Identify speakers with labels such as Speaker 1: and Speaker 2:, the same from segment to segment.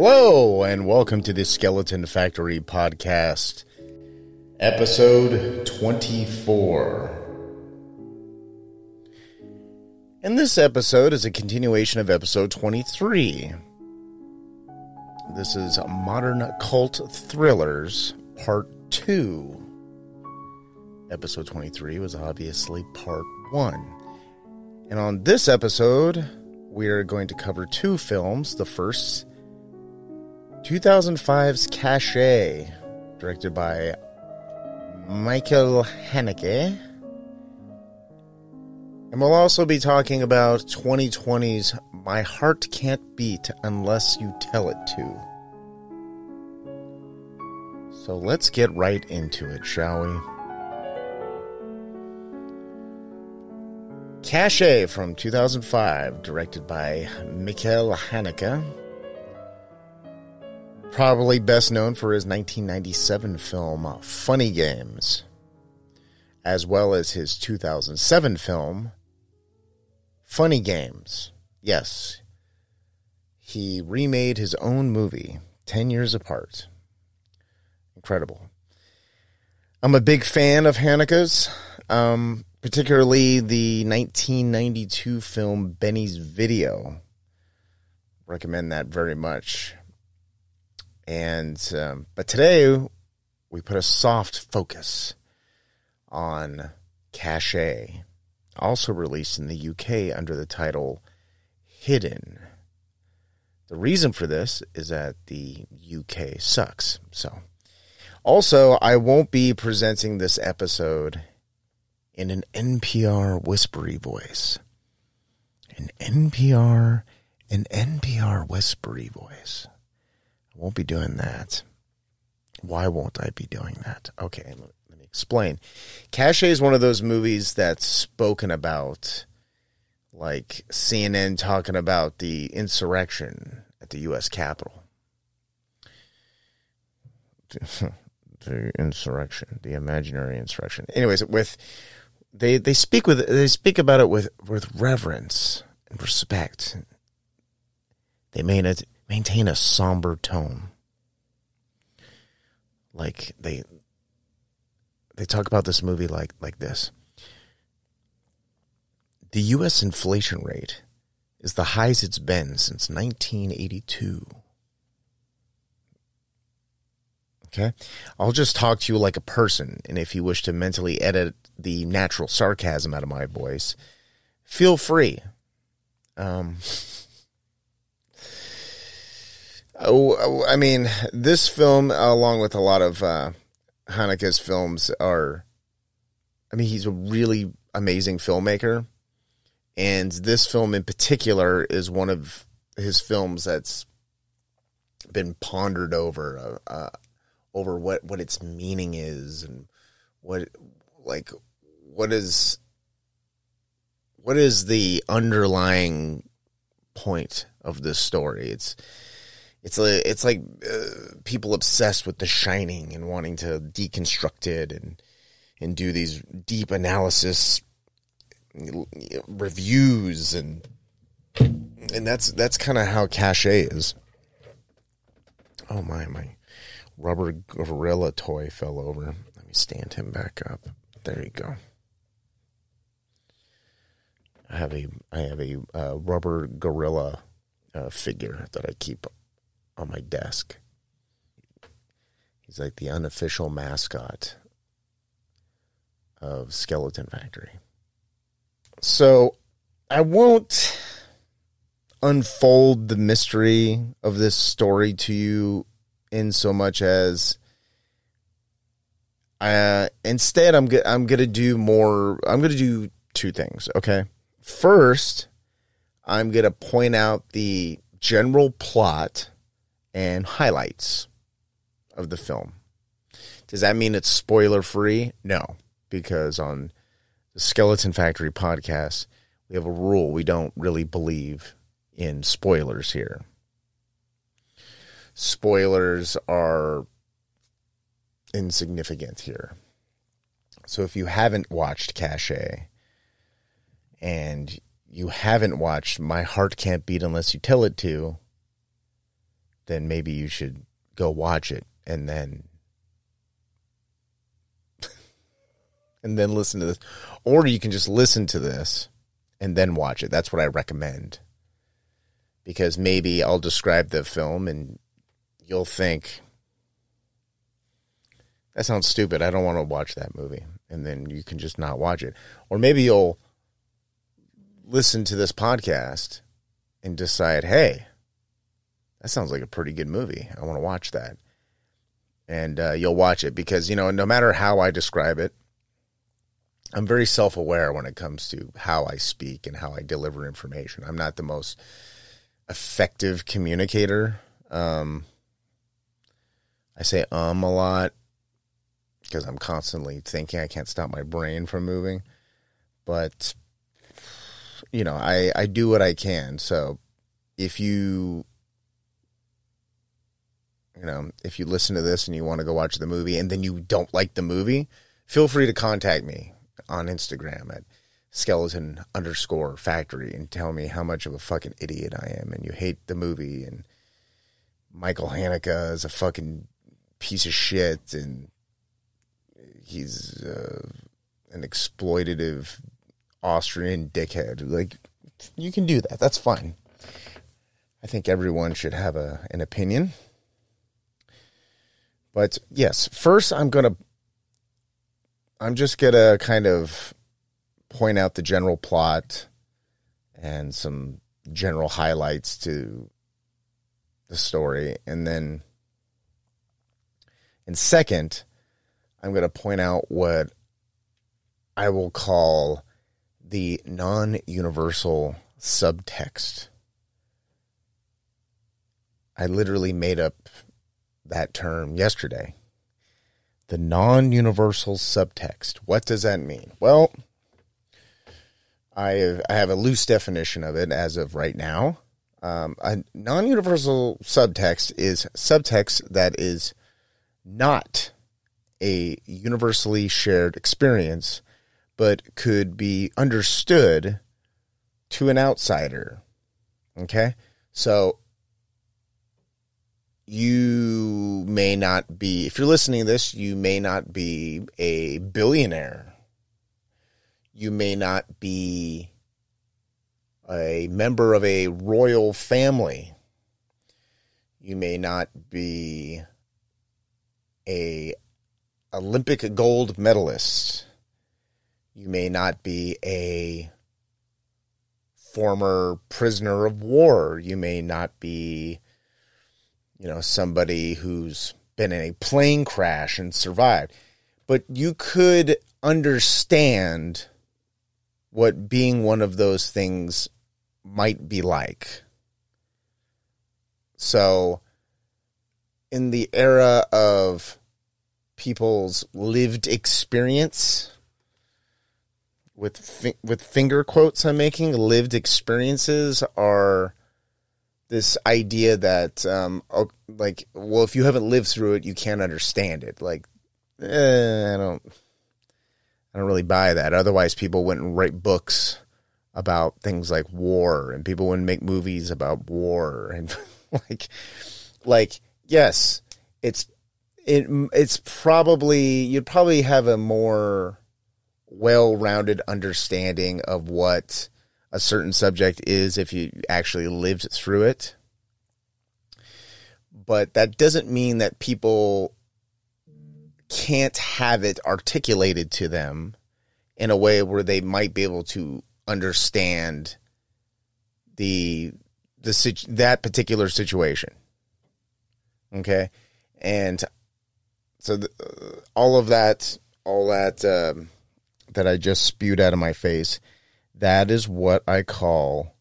Speaker 1: Hello, and welcome to the Skeleton Factory podcast, episode 24. And this episode is a continuation of episode 23. This is Modern Cult Thrillers, Part 2. Episode 23 was obviously Part 1. And on this episode, we are going to cover two films. The first, 2005's Cache, directed by Michael Haneke. And we'll also be talking about 2020's My Heart Can't Beat Unless You Tell It to. So let's get right into it, shall we? Cache from 2005, directed by Michael Haneke. Probably best known for his 1997 film Funny Games, as well as his 2007 film Funny Games. Yes, he remade his own movie 10 years apart. Incredible. I'm a big fan of Haneke's. Um, particularly the 1992 film Benny's Video. Recommend that very much. And um, but today we put a soft focus on Cache, also released in the UK under the title Hidden. The reason for this is that the UK sucks. So, also, I won't be presenting this episode in an NPR whispery voice. An NPR, an NPR whispery voice. Won't be doing that. Why won't I be doing that? Okay, let, me explain. Cache is one of those movies that's spoken about, like CNN talking about the insurrection at the U.S. Capitol. the insurrection, the imaginary insurrection. Anyways, with they they speak with they speak about it with with reverence and respect. They maintain maintain a somber tone. Like they they talk about this movie like like this. The US inflation rate is the highest it's been since 1982. Okay. I'll just talk to you like a person. And if you wish to mentally edit the natural sarcasm out of my voice, feel free. Um, oh, I mean, this film, along with a lot of uh, films, are. I mean, he's a really amazing filmmaker. And this film in particular is one of his films that's been pondered over. Uh, uh, over what what its meaning is and what like what is what is the underlying point of this story it's it's like it's like uh, people obsessed with the shining and wanting to deconstruct it and and do these deep analysis reviews and and that's that's kind of how Cache is oh my my rubber gorilla toy fell over. Let me stand him back up. There you go. I have a I have a uh, rubber gorilla uh, figure that I keep on my desk. He's like the unofficial mascot of Skeleton Factory. So I won't unfold the mystery of this story to you in so much as uh, instead I'm go- I'm gonna do more. I'm gonna do two things. Okay, first I'm gonna point out the general plot and highlights of the film. Does that mean it's spoiler free? No, because on the Skeleton Factory podcast, we have a rule we don't really believe in spoilers here spoilers are insignificant here. So if you haven't watched Cache and you haven't watched My Heart Can't Beat Unless You Tell It to, then maybe you should go watch it and then and then listen to this. Or you can just listen to this and then watch it. That's what i recommend. Because maybe i'll describe the film and you'll think that sounds stupid. I don't want to watch that movie. And then you can just not watch it. Or maybe you'll listen to this podcast and decide hey that sounds like a pretty good movie. I want to watch that. And uh, you'll watch it because, you know, no matter how I describe it, I'm very self aware when it comes to how I speak and how I deliver information. I'm not the most effective communicator. Um, I say um a lot because I'm constantly thinking. I can't stop my brain from moving. But, you know, I, I do what I can. So if you you know, if you listen to this and you want to go watch the movie and then you don't like the movie, feel free to contact me on Instagram at skeleton underscore factory and tell me how much of a fucking idiot I am and you hate the movie and Michael Haneke is a fucking piece of shit and he's uh, an exploitative Austrian dickhead. Like, you can do that. That's fine. I think everyone should have a an opinion. But yes, first I'm going to I'm just going to kind of point out the general plot and some general highlights to the story and then and second I'm going to point out what I will call the non-universal subtext. I literally made up that term yesterday. The non universal subtext. What does that mean? Well, I have, I have a loose definition of it as of right now. Um, a non universal subtext is subtext that is not a universally shared experience, but could be understood to an outsider. Okay? So you may not be, if you're listening to this, you may not be a billionaire. You may not be a member of a royal family. You may not be a Olympic gold medalist. You may not be a former prisoner of war. You may not be you know, somebody who's been in a plane crash and survived. But you could understand what being one of those things might be like. So, in the era of people's lived experience, with fi- with finger quotes I'm making, lived experiences are this idea that um like well if you haven't lived through it you can't understand it. Like eh, I don't I don't really buy that. Otherwise people wouldn't write books about things like war and people wouldn't make movies about war and like like yes it's it it's probably you'd probably have a more well-rounded understanding of what a certain subject is if you actually lived through it. But that doesn't mean that people can't have it articulated to them in a way where they might be able to understand the the that particular situation. Okay, and so the, uh, all of that, all that um, that I just spewed out of my face that is what I call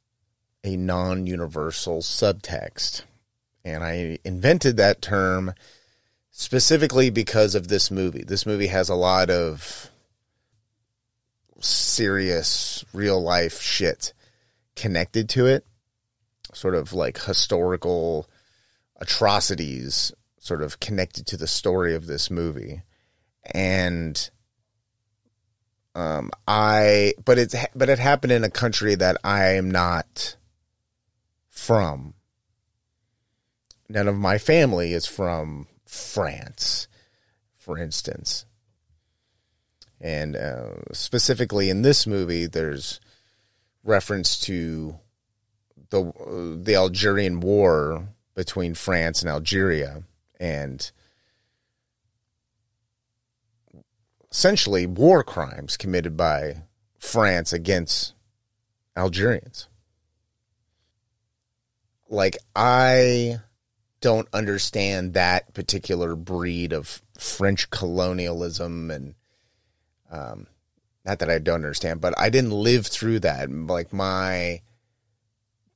Speaker 1: a non universal subtext. And I invented that term specifically because of this movie. This movie has a lot of serious, real life shit connected to it, sort of like historical atrocities, sort of connected to the story of this movie. And um, I but it's but it happened in a country that I am not from. none of my family is from France, for instance. And uh, specifically in this movie, there's reference to the uh, the Algerian War between France and Algeria, and essentially war crimes committed by France against Algerians. Like I don't understand that particular breed of French colonialism and um, not that I don't understand, but I didn't live through that. Like my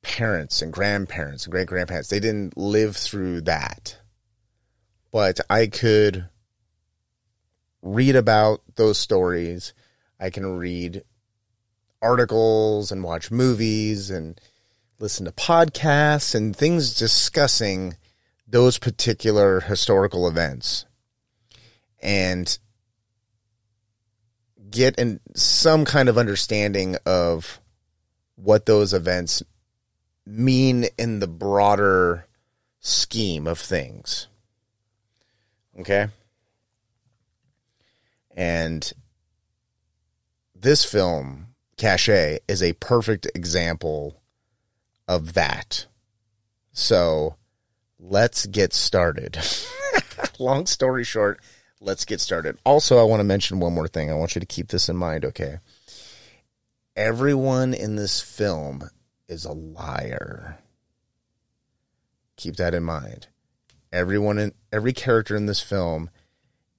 Speaker 1: parents and grandparents and great grandparents, they didn't live through that. But I could read about those stories. I can read articles and watch movies and listen to podcasts and things discussing those particular historical events. And get in some kind of understanding of what those events mean in the broader scheme of things. Okay? And this film, Caché, is a perfect example of that. So let's get started. Long story short, let's get started. Also, I want to mention one more thing. I want you to keep this in mind, okay? Everyone in this film is a liar. Keep that in mind. Everyone in every character in this film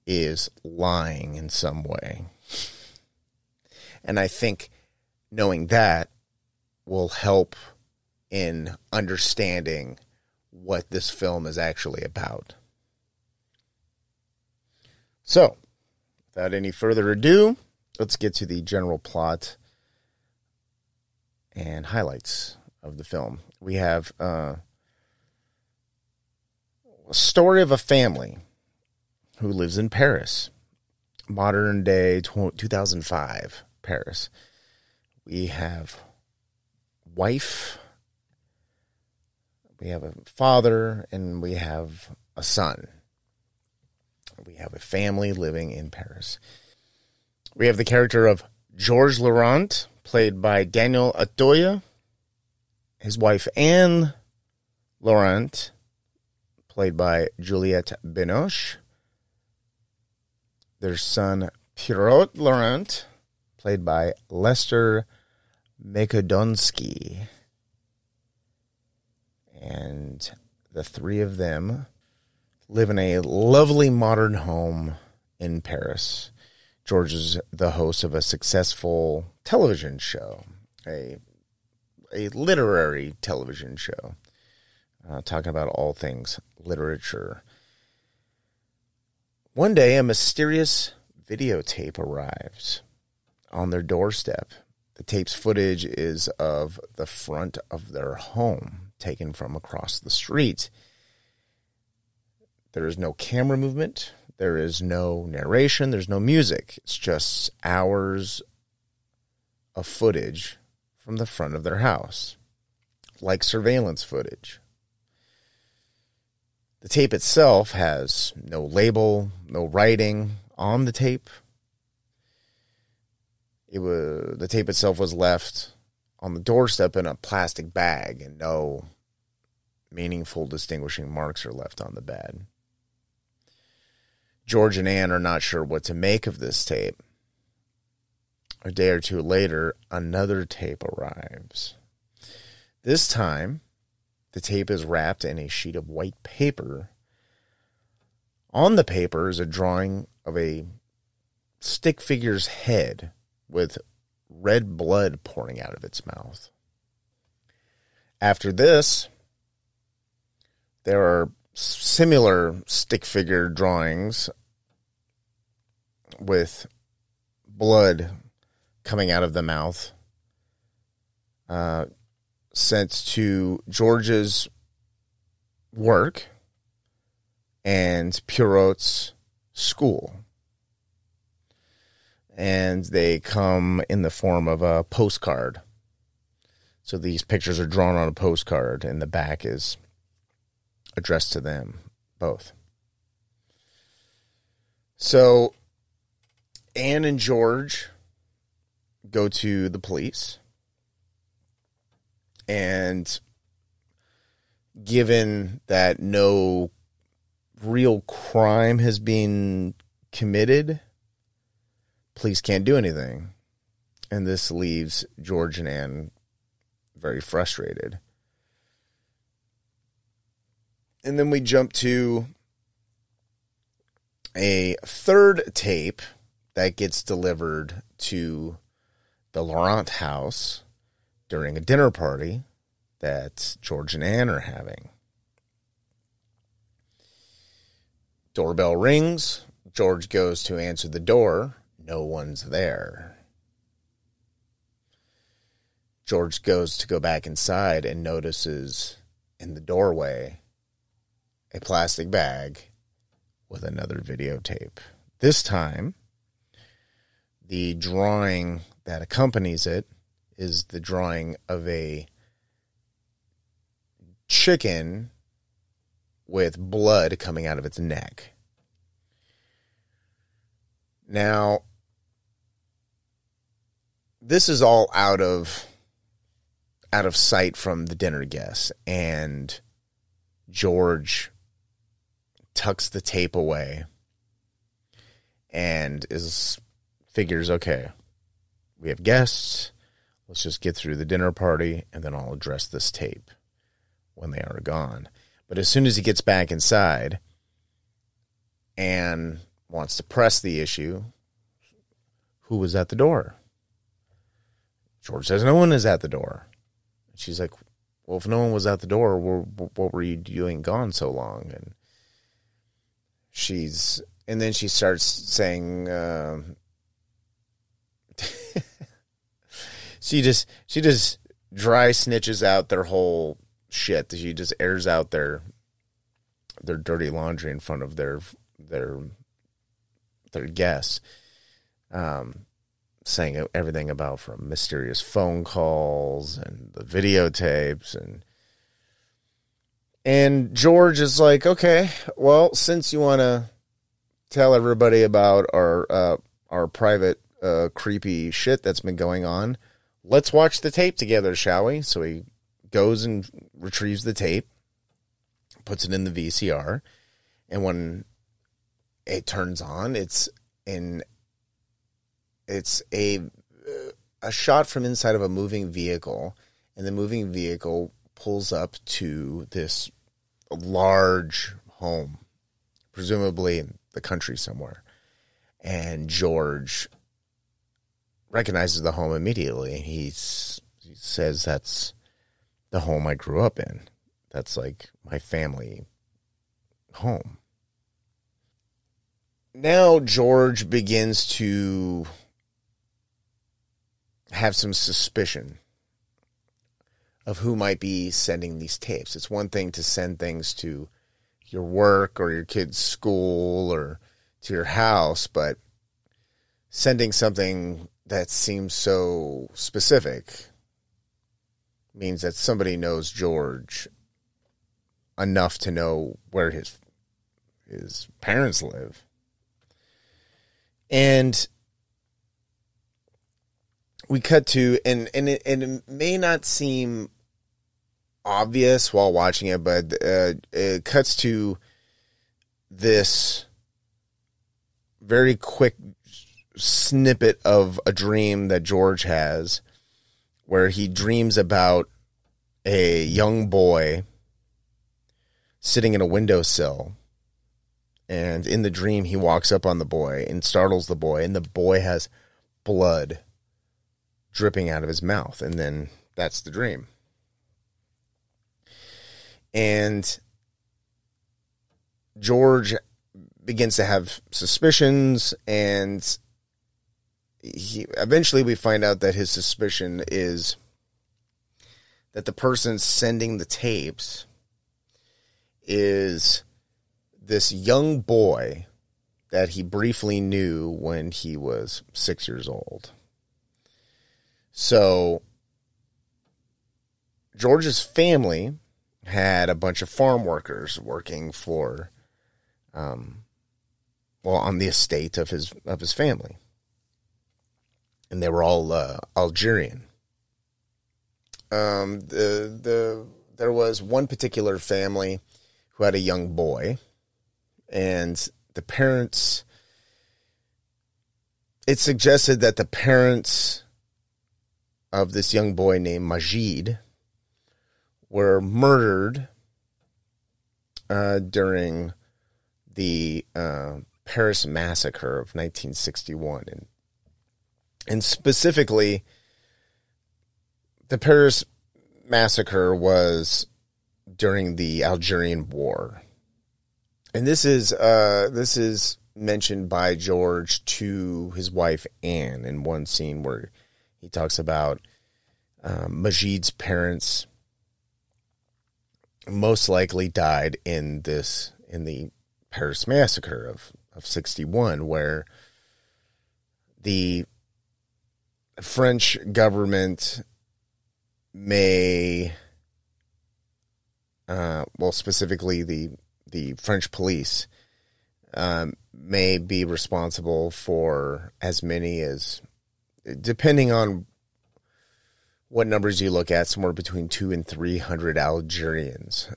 Speaker 1: is lying in some way. And I think knowing that will help in understanding what this film is actually about. So, without any further ado, let's get to the general plot and highlights of the film. We have uh, a story of a family who lives in Paris, modern day 2005 Paris. We have wife, we have a father, and we have a son. We have a family living in Paris. We have the character of Georges Laurent, played by Daniel Auteuil. His wife Anne Laurent, played by Juliette Binoche. Their son Pierrot Laurent, played by Lester Makedonsky. And the three of them live in a lovely modern home in Paris. George is the host of a successful television show, a a literary television show, uh, talking about all things literature. One day, a mysterious videotape arrives on their doorstep. The tape's footage is of the front of their home, taken from across the street. There is no camera movement. There is no narration. There's no music. It's just hours of footage from the front of their house, like surveillance footage. The tape itself has no label, no writing on the tape. It was the tape itself was left on the doorstep in a plastic bag, and no meaningful distinguishing marks are left on the bed. George and Anne are not sure what to make of this tape. A day or two later, another tape arrives. This time, the tape is wrapped in a sheet of white paper. On the paper is a drawing of a stick figure's head with red blood pouring out of its mouth. After this, there are similar stick figure drawings with blood coming out of the mouth uh, sent to George's work and Pierrot's school. And they come in the form of a postcard. So these pictures are drawn on a postcard, and the back is addressed to them both. So Anne and George go to the police. And given that no real crime has been committed, police can't do anything. And this leaves George and Anne very frustrated. And then we jump to a third tape that gets delivered to the Laurent house during a dinner party that George and Anne are having. Doorbell rings. George goes to answer the door. No one's there. George goes to go back inside and notices in the doorway a plastic bag with another videotape. This time, the drawing that accompanies it is the drawing of a chicken with blood coming out of its neck. Now, this is all out of out of sight from the dinner guests and George tucks the tape away and is figures okay we have guests let's just get through the dinner party and then I'll address this tape when they are gone. But as soon as he gets back inside and wants to press the issue who was at the door? George says no one is at the door. She's like well if no one was at the door what were you doing gone so long? And she's and then she starts saying uh, she just she just dry snitches out their whole shit. She just airs out their their dirty laundry in front of their their their guests. Um saying everything about from mysterious phone calls and the videotapes and and George is like, okay, well, since you want to tell everybody about our uh, our private uh, creepy shit that's been going on, let's watch the tape together, shall we? So he goes and retrieves the tape, puts it in the VCR, and when it turns on, it's in it's a a shot from inside of a moving vehicle, and the moving vehicle pulls up to this large home, presumably in the country somewhere. And George recognizes the home immediately. He's, he says, That's the home I grew up in. That's like my family home. Now, George begins to have some suspicion of who might be sending these tapes. It's one thing to send things to your work or your kid's school or to your house, but sending something that seems so specific means that somebody knows George enough to know where his his parents live. And we cut to and and it, and it may not seem obvious while watching it, but uh, it cuts to this very quick snippet of a dream that George has, where he dreams about a young boy sitting in a windowsill. And in the dream, he walks up on the boy and startles the boy, and the boy has blood dripping out of his mouth. And then that's the dream. And George begins to have suspicions and he eventually we find out that his suspicion is that the person sending the tapes is this young boy that he briefly knew when he was 6 years old. So George's family had a bunch of farm workers working for, um, well, on the estate of his of his family, and they were all uh, Algerian. Um, the the there was one particular family who had a young boy, and the parents. It suggested that the parents of this young boy named Majid were murdered uh, during the uh, Paris massacre of 1961, and and specifically, the Paris massacre was during the Algerian War, and this is uh, this is mentioned by George to his wife Anne in one scene where he talks about um, Majid's parents most likely died in this in the Paris massacre of of 61 where the French government may uh, well specifically the the French police um, may be responsible for as many as depending on what numbers you look at, somewhere between two and three hundred Algerians.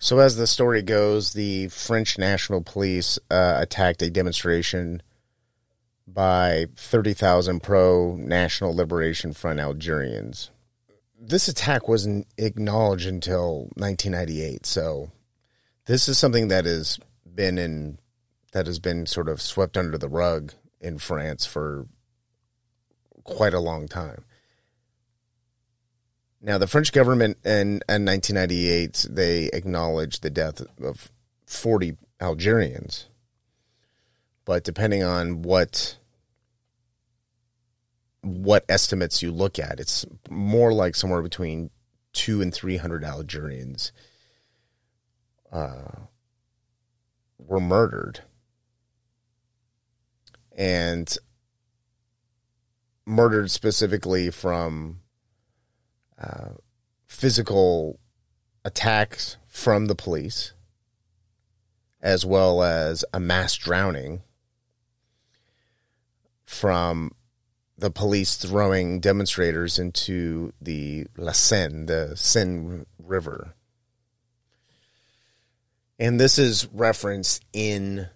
Speaker 1: So, as the story goes, the French National Police uh, attacked a demonstration by 30,000 pro National Liberation Front Algerians. This attack wasn't acknowledged until 1998, so this is something that has been in that has been sort of swept under the rug in France for quite a long time. Now, the French government in, in 1998 they acknowledged the death of 40 Algerians, but depending on what what estimates you look at, it's more like somewhere between two and three hundred Algerians uh, were murdered, and murdered specifically from uh, physical attacks from the police, as well as a mass drowning from the police throwing demonstrators into the La Seine, the Seine River. And this is referenced in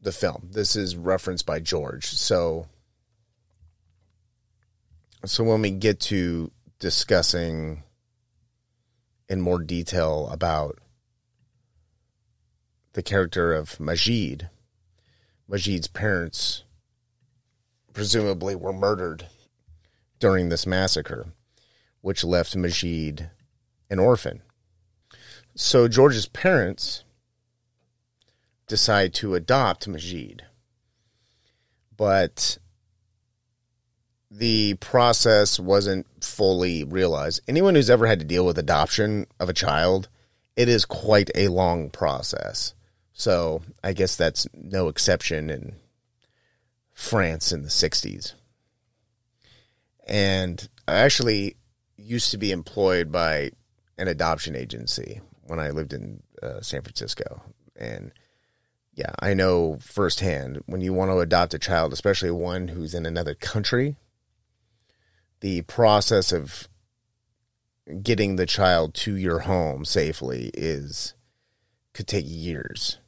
Speaker 1: the film. This is referenced by George. So so when we get to discussing in more detail about the character of Majid, Majid's parents presumably were murdered during this massacre, which left Majid an orphan. So George's parents decide to adopt Majid. But the process wasn't fully realized. Anyone who's ever had to deal with adoption of a child, it is quite a long process. So I guess that's no exception in France in the 60s. And I actually used to be employed by an adoption agency when I lived in uh, San Francisco. And yeah, I know firsthand when you want to adopt a child, especially one who's in another country, the process of getting the child to your home safely is could take years.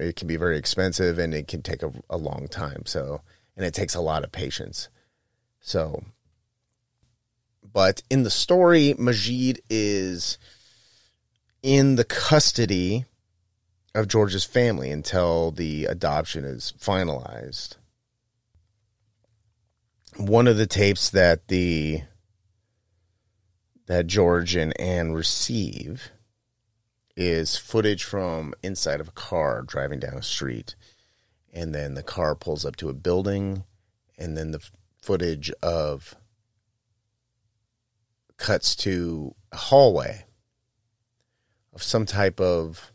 Speaker 1: It can be very expensive and it can take a, a long time. So, and it takes a lot of patience. So, but in the story, Majid is in the custody of George's family until the adoption is finalized one of the tapes that the that George and Anne receive is footage from inside of a car driving down a street. And then the car pulls up to a building, and then the footage of cuts to a hallway of some type of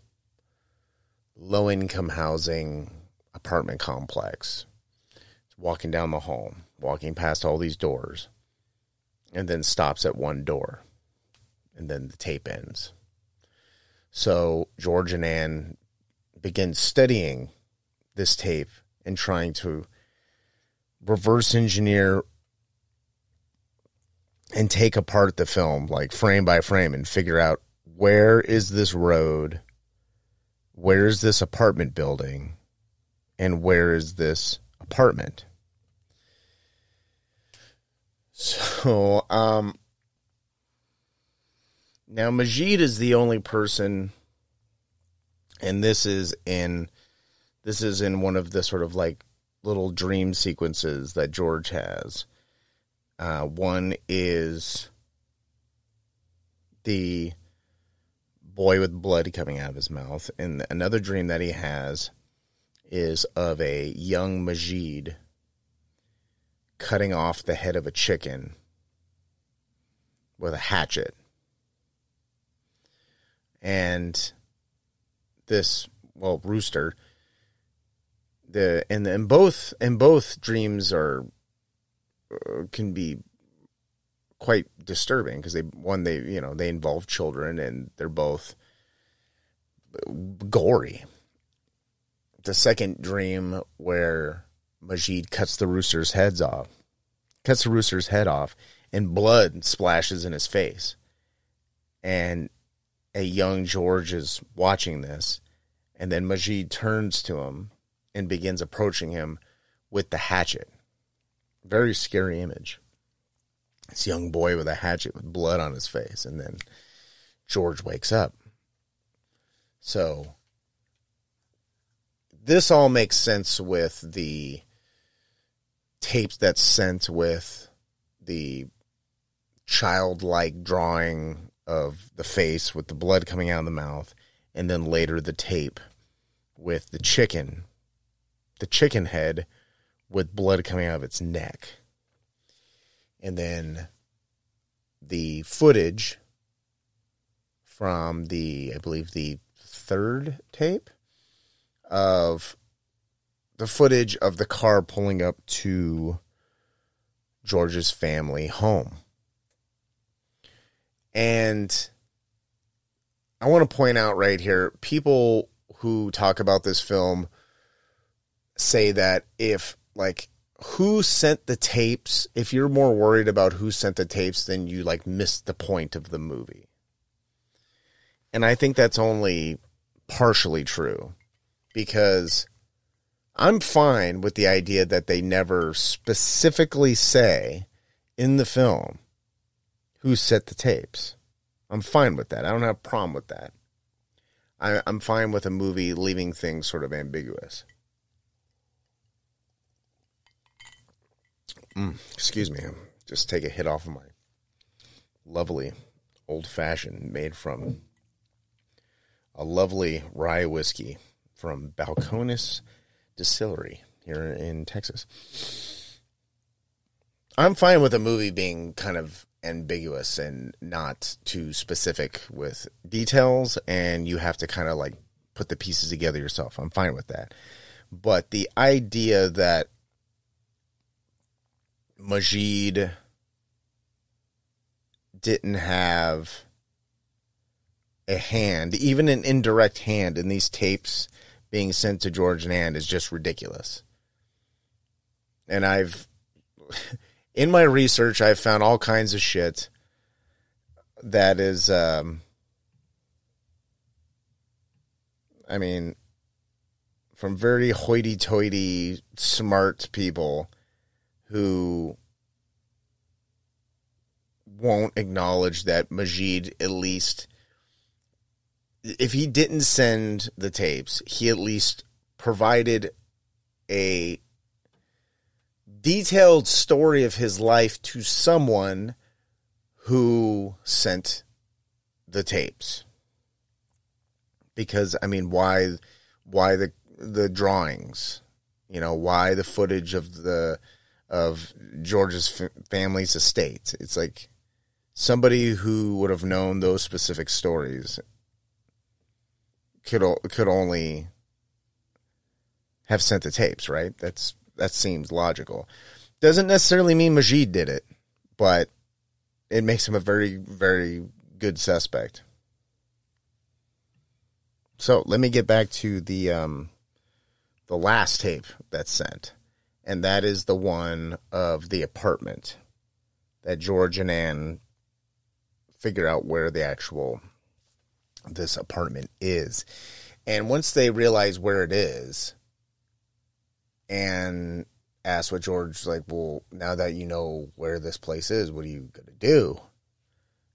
Speaker 1: low income housing apartment complex. It's walking down the hall walking past all these doors. and then stops at one door. And then the tape ends. So George and Anne begin studying this tape and trying to reverse engineer and take apart the film like frame by frame and figure out where is this road where is this apartment building and where is this apartment? So um now Majid is the only person and this is in this is in one of the sort of like little dream sequences that George has. Uh, one is the boy with blood coming out of his mouth, and another dream that he has is of a young Majid cutting off the head of a chicken with a hatchet. And this, well, rooster the and and both and both dreams are uh, can be quite disturbing because they one they you know they involve children and they're both gory. The second dream where Majid cuts the rooster's heads off, cuts the rooster's head off, and blood splashes in his face. And a young George is watching this, and then Majid turns to him and begins approaching him with the hatchet. Very scary image. This young boy with a hatchet with blood on his face, and then George wakes up. So this all makes sense with the tapes that's sent with the childlike drawing of the face with the blood coming out of the mouth, and then later the tape with the chicken the chicken head with blood coming out of its neck. And then the footage from the, I believe, the third tape of the footage of the car pulling up to George's family home. And I want to point out right here people who talk about this film say that if like who sent the tapes, if you're more worried about who sent the tapes, then you like missed the point of the movie. And I think that's only partially true because I'm fine with the idea that they never specifically say in the film who set the tapes. I'm fine with that. I don't have a problem with that. I, am fine with a movie leaving things sort of ambiguous. Mm, excuse me. Just take a hit off of my lovely old fashioned made from a lovely rye whiskey from Balcones Distillery here in Texas. I'm fine with a movie being kind of ambiguous and not too specific with details, and you have to kind of like put the pieces together yourself. I'm fine with that. But the idea that Majid didn't have a hand, even an indirect hand in these tapes being sent to George and Anne is just ridiculous. And I've, in my research, I've found all kinds of shit that is, um, I mean, from very hoity toity, smart people who won't acknowledge that Majid at least if he didn't send the tapes, he at least provided a detailed story of his life to someone who sent the tapes. Because I mean, why why the the drawings? You know, why the footage of the of George's family's estate. It's like somebody who would have known those specific stories could could only have sent the tapes, right? That's that seems logical. Doesn't necessarily mean Majid did it, but it makes him a very, very good suspect. So let me get back to the um, the last tape that's sent, and that is the one of the apartment that George and Anne figure out where the actual this apartment is. And once they realize where it is, and ask what George's like, well, now that you know where this place is, what are you gonna do?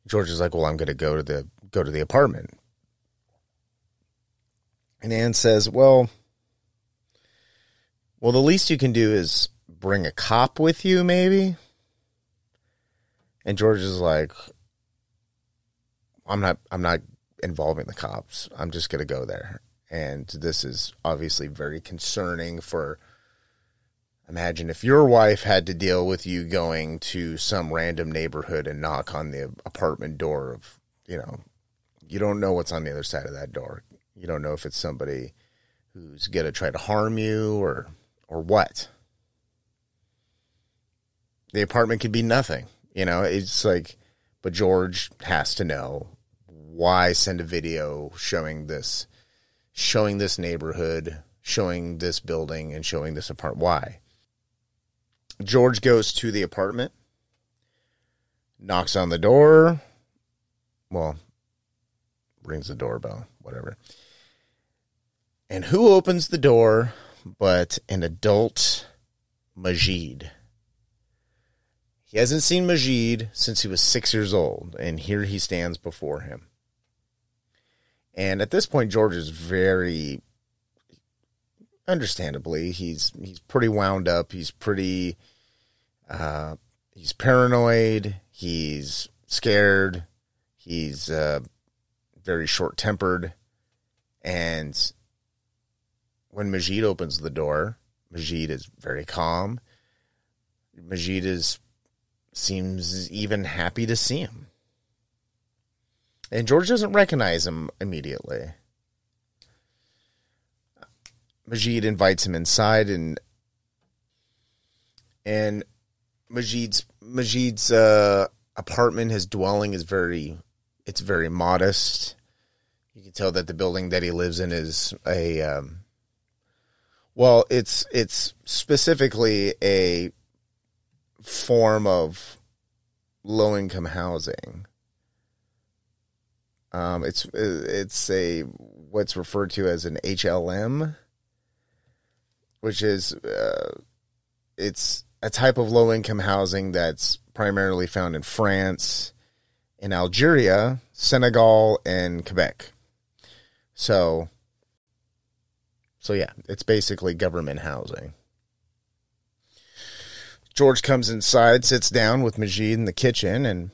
Speaker 1: George is like, well, I'm gonna go to the go to the apartment. And Anne says, well, well, the least you can do is bring a cop with you, maybe. And George is like, I'm not, I'm not involving the cops. I'm just going to go there. And this is obviously very concerning for. Imagine if your wife had to deal with you going to some random neighborhood and knock on the apartment door of, you know, you don't know what's on the other side of that door. You don't know if it's somebody who's going to try to harm you or or what. The apartment could be nothing. You know, it's like but George has to know why send a video showing this showing this neighborhood, showing this building and showing this apartment why. George goes to the apartment, knocks on the door. Well, rings the doorbell, whatever. And who opens the door but an adult Majid? He hasn't seen Majid since he was six years old, and here he stands before him. And at this point, George is very, understandably, he's he's pretty wound up. He's pretty, uh, he's paranoid. He's scared. He's uh, very short tempered, and when Majid opens the door, Majid is very calm. Majid is seems even happy to see him. And George doesn't recognize him immediately. Majid invites him inside and and Majid's Majid's uh, apartment, his dwelling is very it's very modest. You can tell that the building that he lives in is a um, well, it's it's specifically a form of low income housing. Um, it's it's a what's referred to as an HLM, which is uh, it's a type of low income housing that's primarily found in France, in Algeria, Senegal, and Quebec. So, so yeah, it's basically government housing. George comes inside, sits down with Majid in the kitchen, and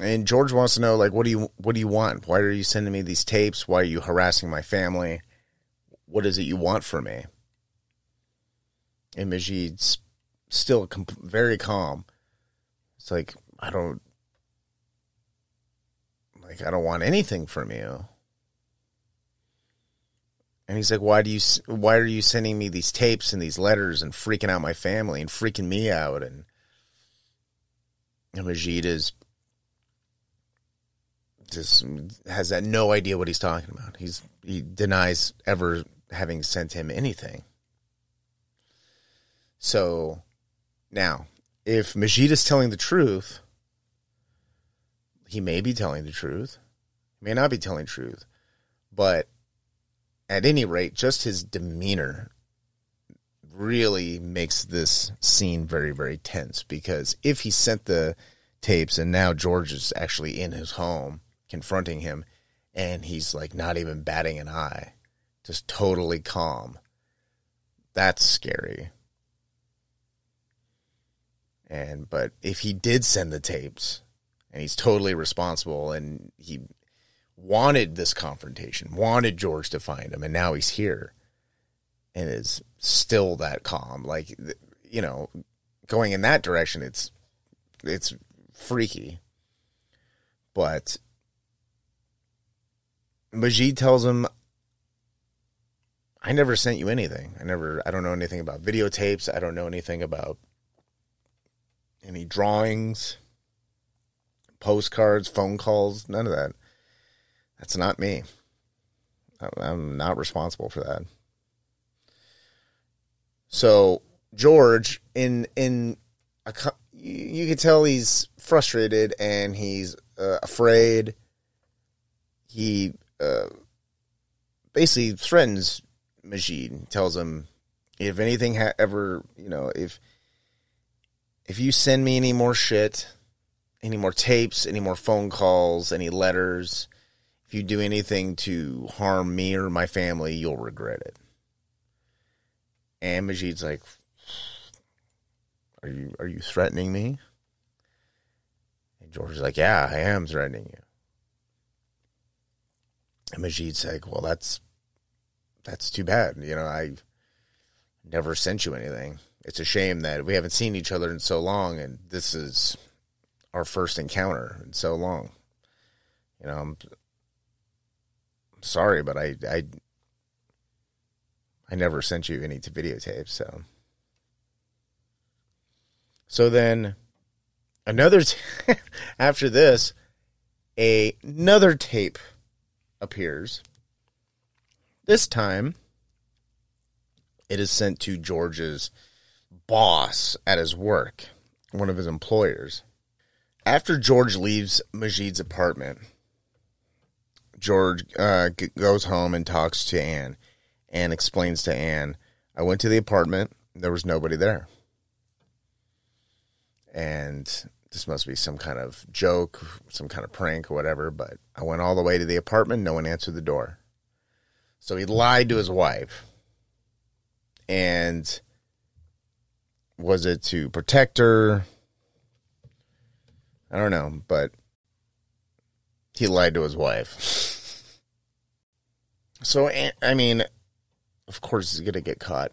Speaker 1: and George wants to know like what do you what do you want? Why are you sending me these tapes? Why are you harassing my family? What is it you want from me? And Majid's still comp- very calm. It's like I don't like I don't want anything from you. And he's like, "Why do you? Why are you sending me these tapes and these letters and freaking out my family and freaking me out?" And, and Majid is just has that no idea what he's talking about. He's he denies ever having sent him anything. So now, if Majid is telling the truth, he may be telling the truth, he may not be telling truth, but at any rate, just his demeanor really makes this scene very, very tense because if he sent the tapes and now George is actually in his home confronting him and he's like not even batting an eye, just totally calm, that's scary. And but if he did send the tapes and he's totally responsible and he wanted this confrontation, wanted George to find him, and now he's here and is still that calm. Like, you know, going in that direction, it's it's freaky. But Majid tells him, "I never sent you anything. I never. I don't know anything about videotapes. I don't know anything about." Any drawings, postcards, phone calls, none of that. That's not me. I'm not responsible for that. So George, in in a, you can tell he's frustrated and he's uh, afraid. He uh, basically threatens Majid, tells him if anything ha- ever, you know, if if you send me any more shit, any more tapes, any more phone calls, any letters, if you do anything to harm me or my family, you'll regret it. And Majid's like, "Are you are you threatening me?" And George's like, "Yeah, I am threatening you." And Majid's like, "Well, that's that's too bad. You know, I never sent you anything. It's a shame that we haven't seen each other in so long, and this is our first encounter in so long. You know, I'm sorry, but I I I never sent you any to videotape, so. So then another t- after this a, another tape appears. This time it is sent to George's boss at his work, one of his employers. After George leaves Majid's apartment, George uh, goes home and talks to Anne and explains to Anne, I went to the apartment, there was nobody there. And this must be some kind of joke, some kind of prank or whatever, but I went all the way to the apartment, no one answered the door. So he lied to his wife. And was it to protect her? I don't know, but he lied to his wife. so, I mean, of course he's going to get caught.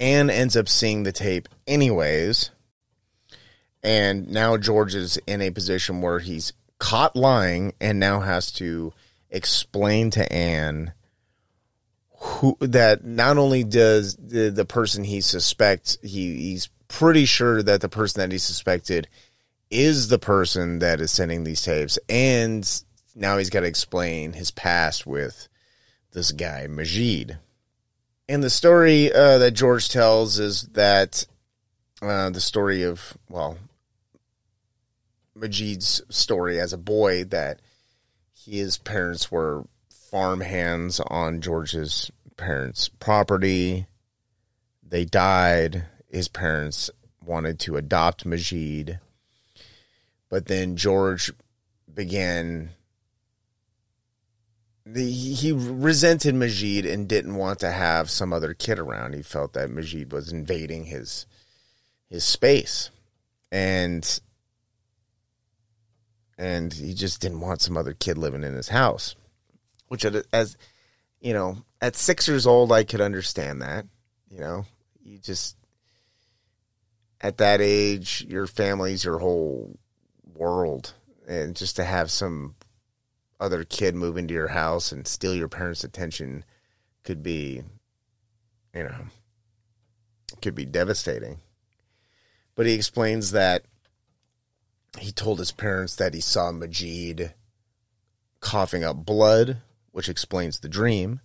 Speaker 1: Anne ends up seeing the tape anyways. And now George is in a position where he's caught lying and now has to explain to Anne who that not only does the, the person he suspects he he's pretty sure that the person that he suspected is the person that is sending these tapes and now he's got to explain his past with this guy Majid and the story uh, that George tells is that uh, the story of, well, Majid's story as a boy that his parents were farm hands on George's parents' property. They died. His parents wanted to adopt Majid. But then George began the, he resented Majid and didn't want to have some other kid around. He felt that Majid was invading his his space, and and he just didn't want some other kid living in his house. Which, as you know, at six years old, I could understand that. You know, you just at that age, your family's your whole world, and just to have some other kid move into your house and steal your parents' attention could be, you know, could be devastating. But he explains that he told his parents that he saw Majid coughing up blood, which explains the dream.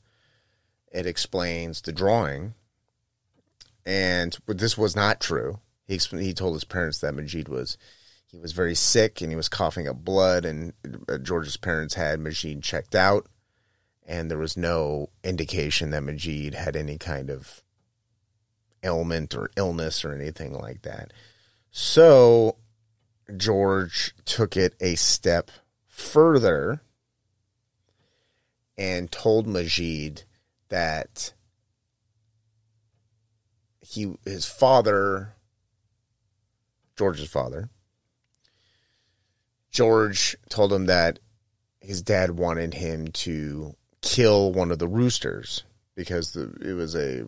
Speaker 1: It explains the drawing. And this was not true. He he told his parents that Majid was he was very sick and he was coughing up blood. And uh, George's parents had Majid checked out, and there was no indication that Majid had any kind of ailment or illness or anything like that. So George took it a step further and told Majid that he his father George's father. George told him that his dad wanted him to kill one of the roosters because the, it was a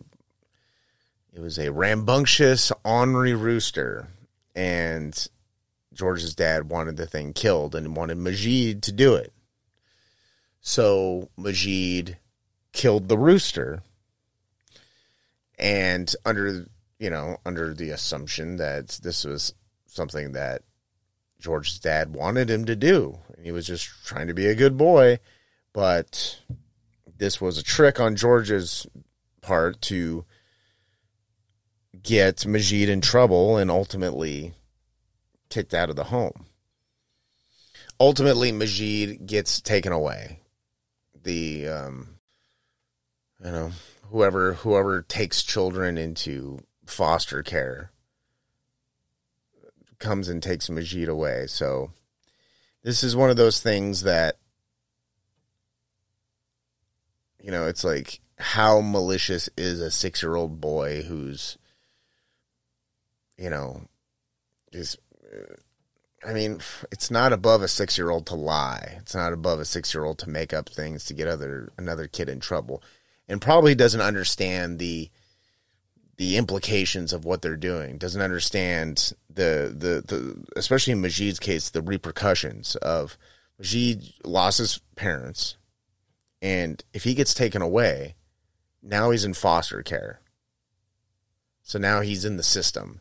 Speaker 1: it was a rambunctious, ornery rooster, and George's dad wanted the thing killed and wanted Majid to do it. So Majid killed the rooster, and under you know under the assumption that this was something that George's dad wanted him to do. And he was just trying to be a good boy. But this was a trick on George's part to get Majid in trouble and ultimately kicked out of the home. Ultimately, Majid gets taken away. The um, you know whoever whoever takes children into foster care comes and takes Majid away. So this is one of those things that you know, it's like how malicious is a 6-year-old boy who's you know is I mean, it's not above a 6-year-old to lie. It's not above a 6-year-old to make up things to get other another kid in trouble and probably doesn't understand the the implications of what they're doing. Doesn't understand the the the especially in Majid's case the repercussions of Majid lost his parents, and if he gets taken away, now he's in foster care. So now he's in the system,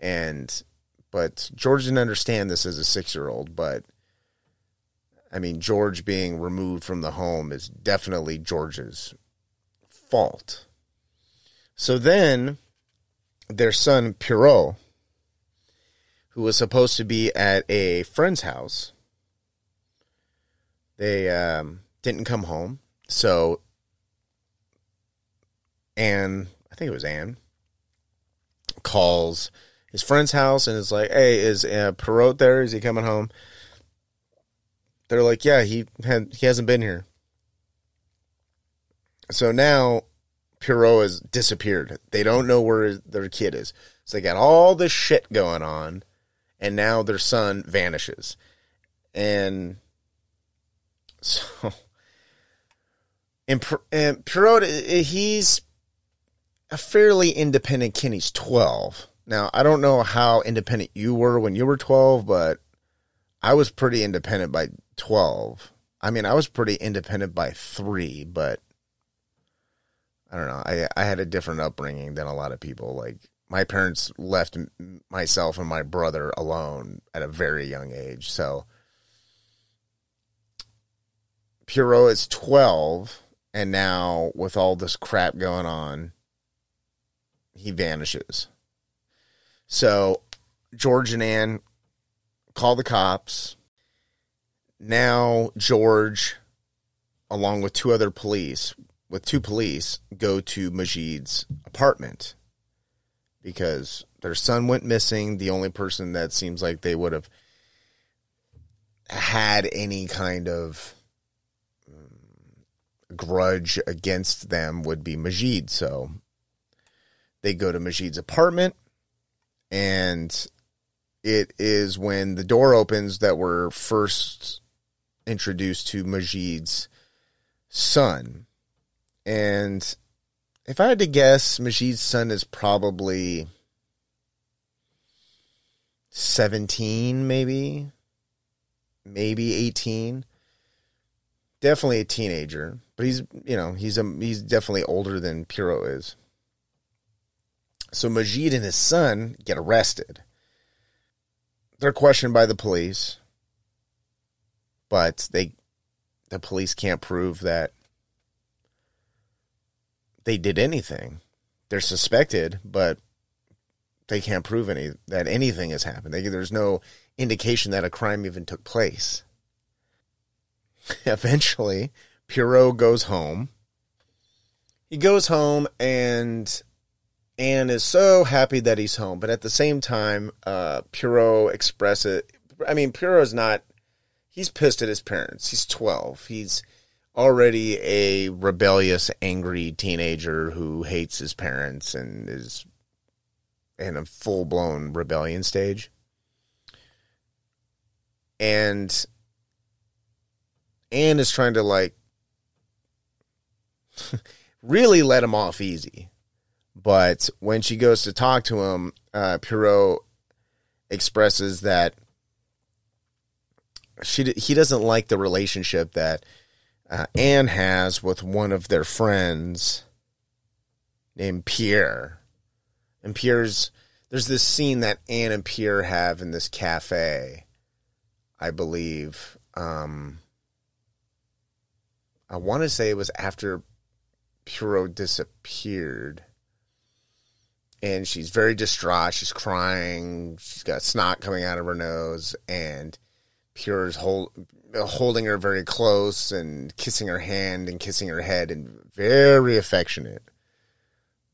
Speaker 1: and but George didn't understand this as a six year old, but. I mean, George being removed from the home is definitely George's fault. So then their son, Pierrot, who was supposed to be at a friend's house, they um, didn't come home. So Anne, I think it was Anne, calls his friend's house and is like, "Hey, is uh, Pierrot there? Is he coming home?" They're like, "Yeah, he had he hasn't been here." So now Pierrot has disappeared. They don't know where their kid is. So they got all this shit going on, and now their son vanishes. And so, and, and he's a fairly independent kid. He's 12. Now, I don't know how independent you were when you were 12, but I was pretty independent by 12. I mean, I was pretty independent by three, but I don't know. I I had a different upbringing than a lot of people. Like my parents left myself and my brother alone at a very young age. So Pierrot is 12 and now with all this crap going on he vanishes. So George and Anne call the cops. Now George along with two other police with two police go to Majid's apartment because their son went missing. The only person that seems like they would have had any kind of um, grudge against them would be Majid. So they go to Majid's apartment, and it is when the door opens that we're first introduced to Majid's son and if I had to guess, Majid's son is probably 17, maybe, maybe 18. Definitely a teenager, but he's, you know, he's a, he's definitely older than Pierrot is. So Majid and his son get arrested. They're questioned by the police, but they, the police can't prove that they did anything. They're suspected, but they can't prove any that anything has happened. They, there's no indication that a crime even took place. Eventually, Pierrot goes home. He goes home and Anne is so happy that he's home, but at the same time, uh, Pierrot expresses. I mean, Pierrot's not. He's pissed at his parents. He's twelve. He's already a rebellious, angry teenager who hates his parents and is in a full blown rebellion stage. And Anne is trying to like really let him off easy. But when she goes to talk to him, uh, Pierrot expresses that she he doesn't like the relationship that uh, Anne has with one of their friends named Pierre. And Pierre's there's this scene that Anne and Pierre have in this cafe, I believe. Um, I want to say it was after Pierrot disappeared. And she's very distraught. She's crying. She's got snot coming out of her nose. And Pierre's hold, Uh, holding her very close and kissing her hand and kissing her head and very affectionate.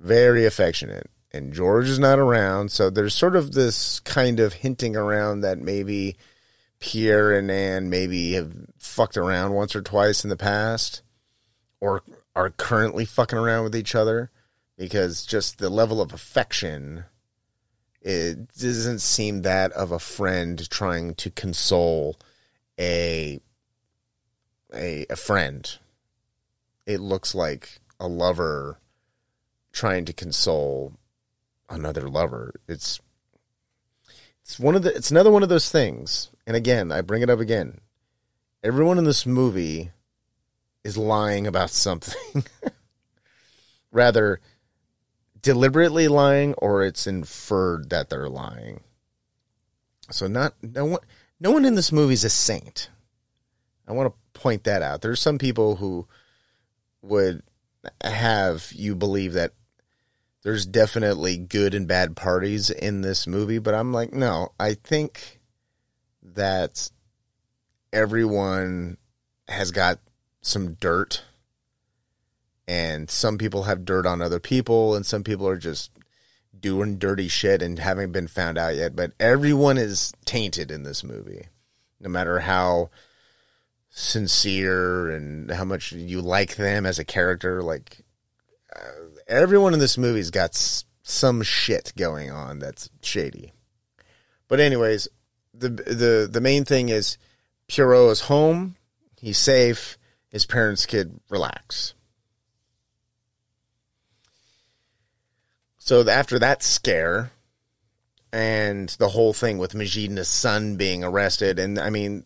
Speaker 1: Very affectionate and George is not around. So there's sort of this kind of hinting around that maybe Pierre and Anne maybe have fucked around once or twice in the past or are currently fucking around with each other because just the level of affection it doesn't seem that of a friend trying to console a a, a friend. It looks like a lover trying to console another lover. It's it's one of the it's another one of those things. And again, I bring it up again. Everyone in this movie is lying about something. Rather deliberately lying or it's inferred that they're lying. So not no one no one in this movie is a saint. I want to point that out. There's some people who would have you believe that there's definitely good and bad parties in this movie, but I'm like, no, I think that everyone has got some dirt and some people have dirt on other people and some people are just doing dirty shit and haven't been found out yet, but everyone is tainted in this movie. No matter how sincere and how much you like them as a character, like uh, everyone in this movie's got some shit going on that's shady. But anyways, the the the main thing is Pierrot is home. He's safe. His parents could relax. So after that scare and the whole thing with Majid and his son being arrested, and I mean,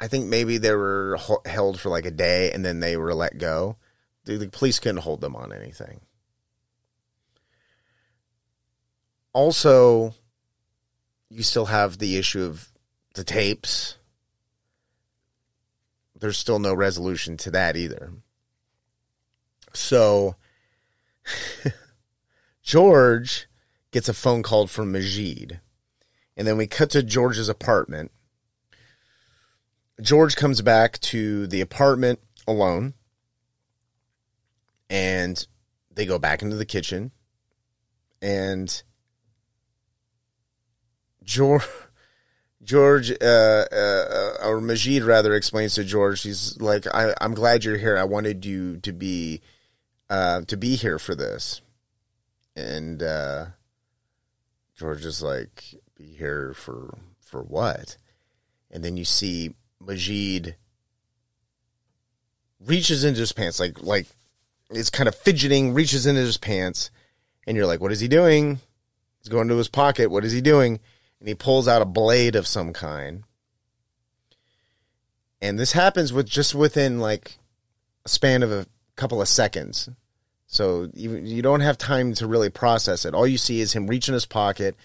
Speaker 1: I think maybe they were held for like a day and then they were let go. The, the police couldn't hold them on anything. also, you still have the issue of the tapes. There's still no resolution to that either. So, George gets a phone call from Majid. And then we cut to George's apartment. George comes back to the apartment alone. And they go back into the kitchen. And George, George, uh, uh, or Majid rather explains to George, he's like, I, am glad you're here. I wanted you to be, uh, to be here for this. And, uh, George is like, be here for, for what? And then you see Majid reaches into his pants, like, like, it's kind of fidgeting, reaches into his pants, and you're like, what is he doing? He's going to his pocket. What is he doing? and he pulls out a blade of some kind. And this happens with just within like a span of a couple of seconds. So you, you don't have time to really process it. All you see is him reach in his pocket,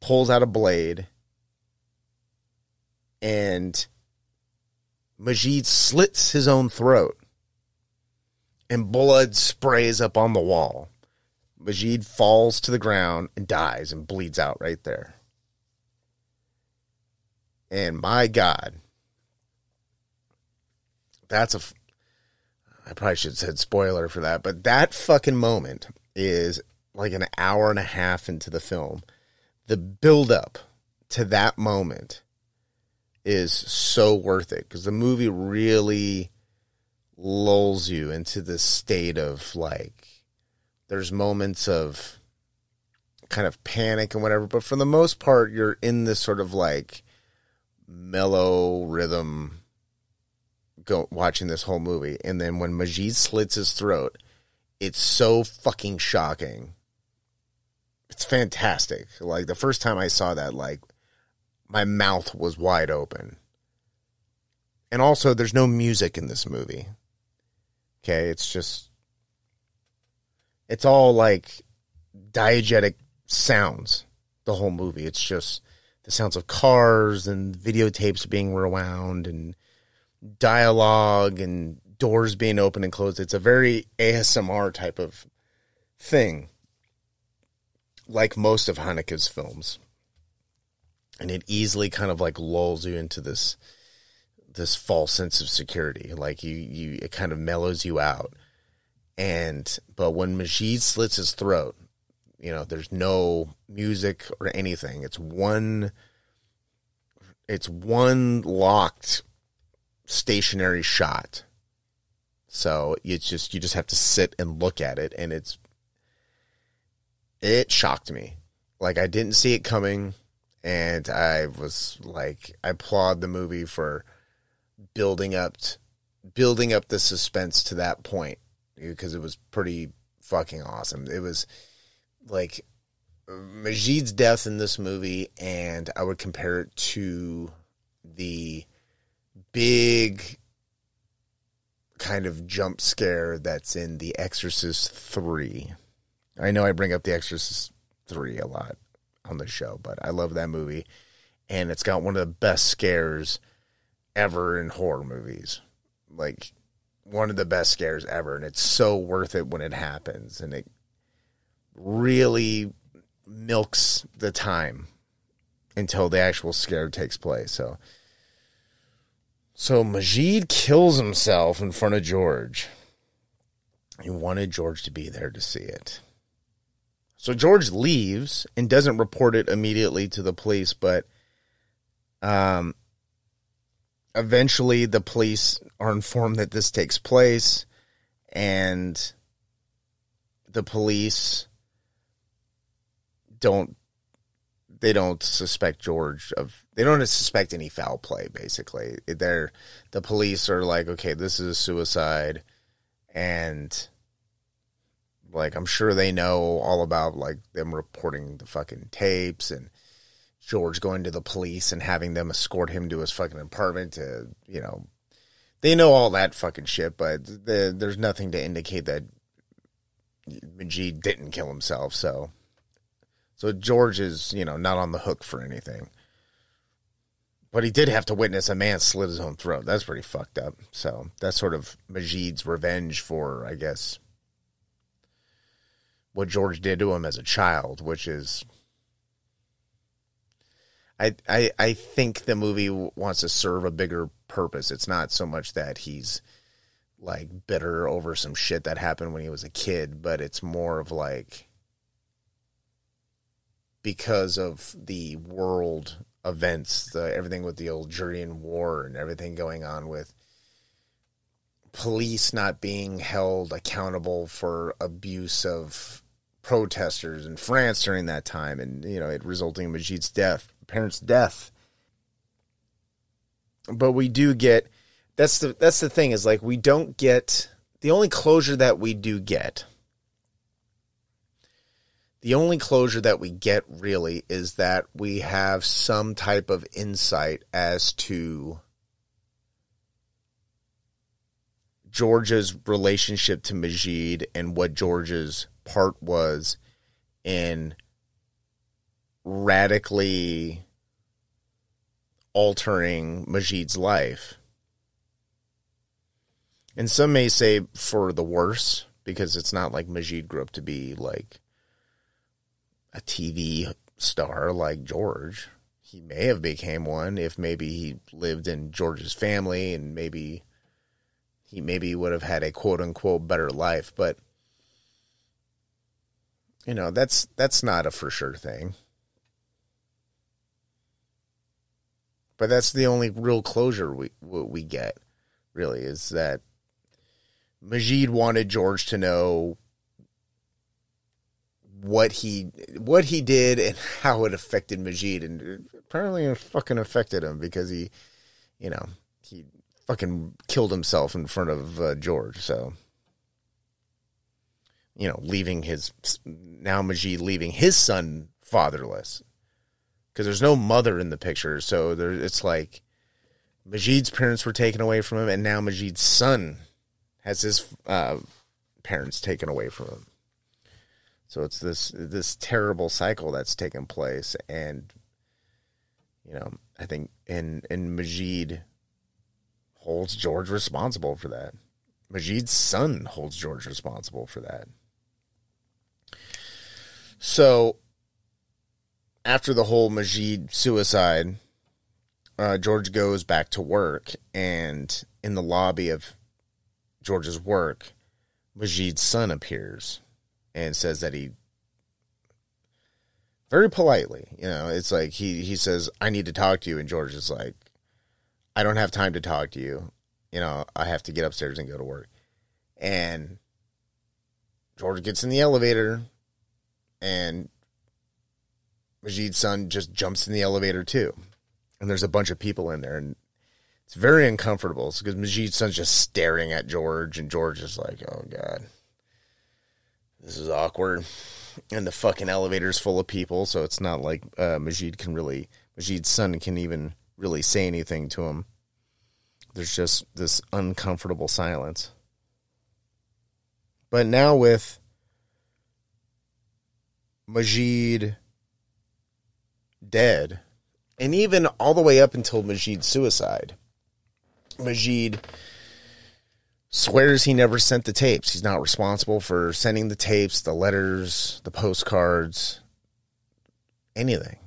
Speaker 1: pulls out a blade, and Majid slits his own throat. And blood sprays up on the wall. Majid falls to the ground and dies and bleeds out right there. And my God, that's a. I probably should have said spoiler for that, but that fucking moment is like an hour and a half into the film. The build up to that moment is so worth it because the movie really lulls you into this state of like there's moments of kind of panic and whatever but for the most part you're in this sort of like mellow rhythm go watching this whole movie and then when Majid slits his throat it's so fucking shocking. It's fantastic. Like the first time I saw that like my mouth was wide open. And also there's no music in this movie. Okay it's just it's all like diegetic sounds the whole movie. It's just the sounds of cars and videotapes being rewound and dialogue and doors being open and closed. It's a very ASMR type of thing, like most of Haneke's films. And it easily kind of like lulls you into this this false sense of security. Like you, you it kind of mellows you out. And but when Majid slits his throat, you know, there's no music or anything. It's one it's one locked stationary shot. So it's just you just have to sit and look at it and it's it shocked me. Like I didn't see it coming and I was like I applaud the movie for building up building up the suspense to that point because it was pretty fucking awesome. It was like Majid's death in this movie, and I would compare it to the big kind of jump scare that's in The Exorcist 3. I know I bring up The Exorcist 3 a lot on the show, but I love that movie. And it's got one of the best scares ever in horror movies. Like, one of the best scares ever. And it's so worth it when it happens. And it really milks the time until the actual scare takes place. So, so Majid kills himself in front of George. He wanted George to be there to see it. So George leaves and doesn't report it immediately to the police, but um, eventually the police are informed that this takes place, and the police don't they don't suspect George of they don't suspect any foul play basically. They're the police are like, okay, this is a suicide and like I'm sure they know all about like them reporting the fucking tapes and George going to the police and having them escort him to his fucking apartment to, you know, they know all that fucking shit, but the, there's nothing to indicate that Majid didn't kill himself, so so George is, you know, not on the hook for anything. But he did have to witness a man slit his own throat. That's pretty fucked up. So that's sort of Majid's revenge for, I guess, what George did to him as a child, which is I, I I think the movie wants to serve a bigger purpose. It's not so much that he's like bitter over some shit that happened when he was a kid, but it's more of like because of the world events, the everything with the Algerian war and everything going on with police not being held accountable for abuse of protesters in France during that time and you know it resulting in Majid's death, parents' death. But we do get that's the that's the thing is like we don't get the only closure that we do get the only closure that we get really is that we have some type of insight as to George's relationship to Majid and what George's part was in radically altering Majid's life. And some may say for the worse, because it's not like Majid grew up to be like a TV star like George. He may have became one if maybe he lived in George's family and maybe he maybe would have had a quote unquote better life, but you know, that's that's not a for sure thing. But that's the only real closure we we get, really, is that Majid wanted George to know what he what he did and how it affected Majid, and apparently it fucking affected him because he, you know, he fucking killed himself in front of uh, George. So, you know, leaving his now Majid leaving his son fatherless because there's no mother in the picture. So there, it's like Majid's parents were taken away from him, and now Majid's son has his uh, parents taken away from him. So it's this this terrible cycle that's taken place, and you know, I think and and Majid holds George responsible for that. Majid's son holds George responsible for that. So after the whole Majid suicide, uh, George goes back to work, and in the lobby of George's work, Majid's son appears and says that he very politely, you know, it's like he he says, "I need to talk to you," and George is like, "I don't have time to talk to you. You know, I have to get upstairs and go to work." And George gets in the elevator, and Majid's son just jumps in the elevator too, and there's a bunch of people in there, and it's very uncomfortable because Majid's son's just staring at George, and George is like, "Oh God." This is awkward and the fucking elevator's full of people, so it's not like uh, Majid can really Majid's son can even really say anything to him. There's just this uncomfortable silence. But now with Majid dead, and even all the way up until Majid's suicide, Majid swears he never sent the tapes. He's not responsible for sending the tapes, the letters, the postcards, anything.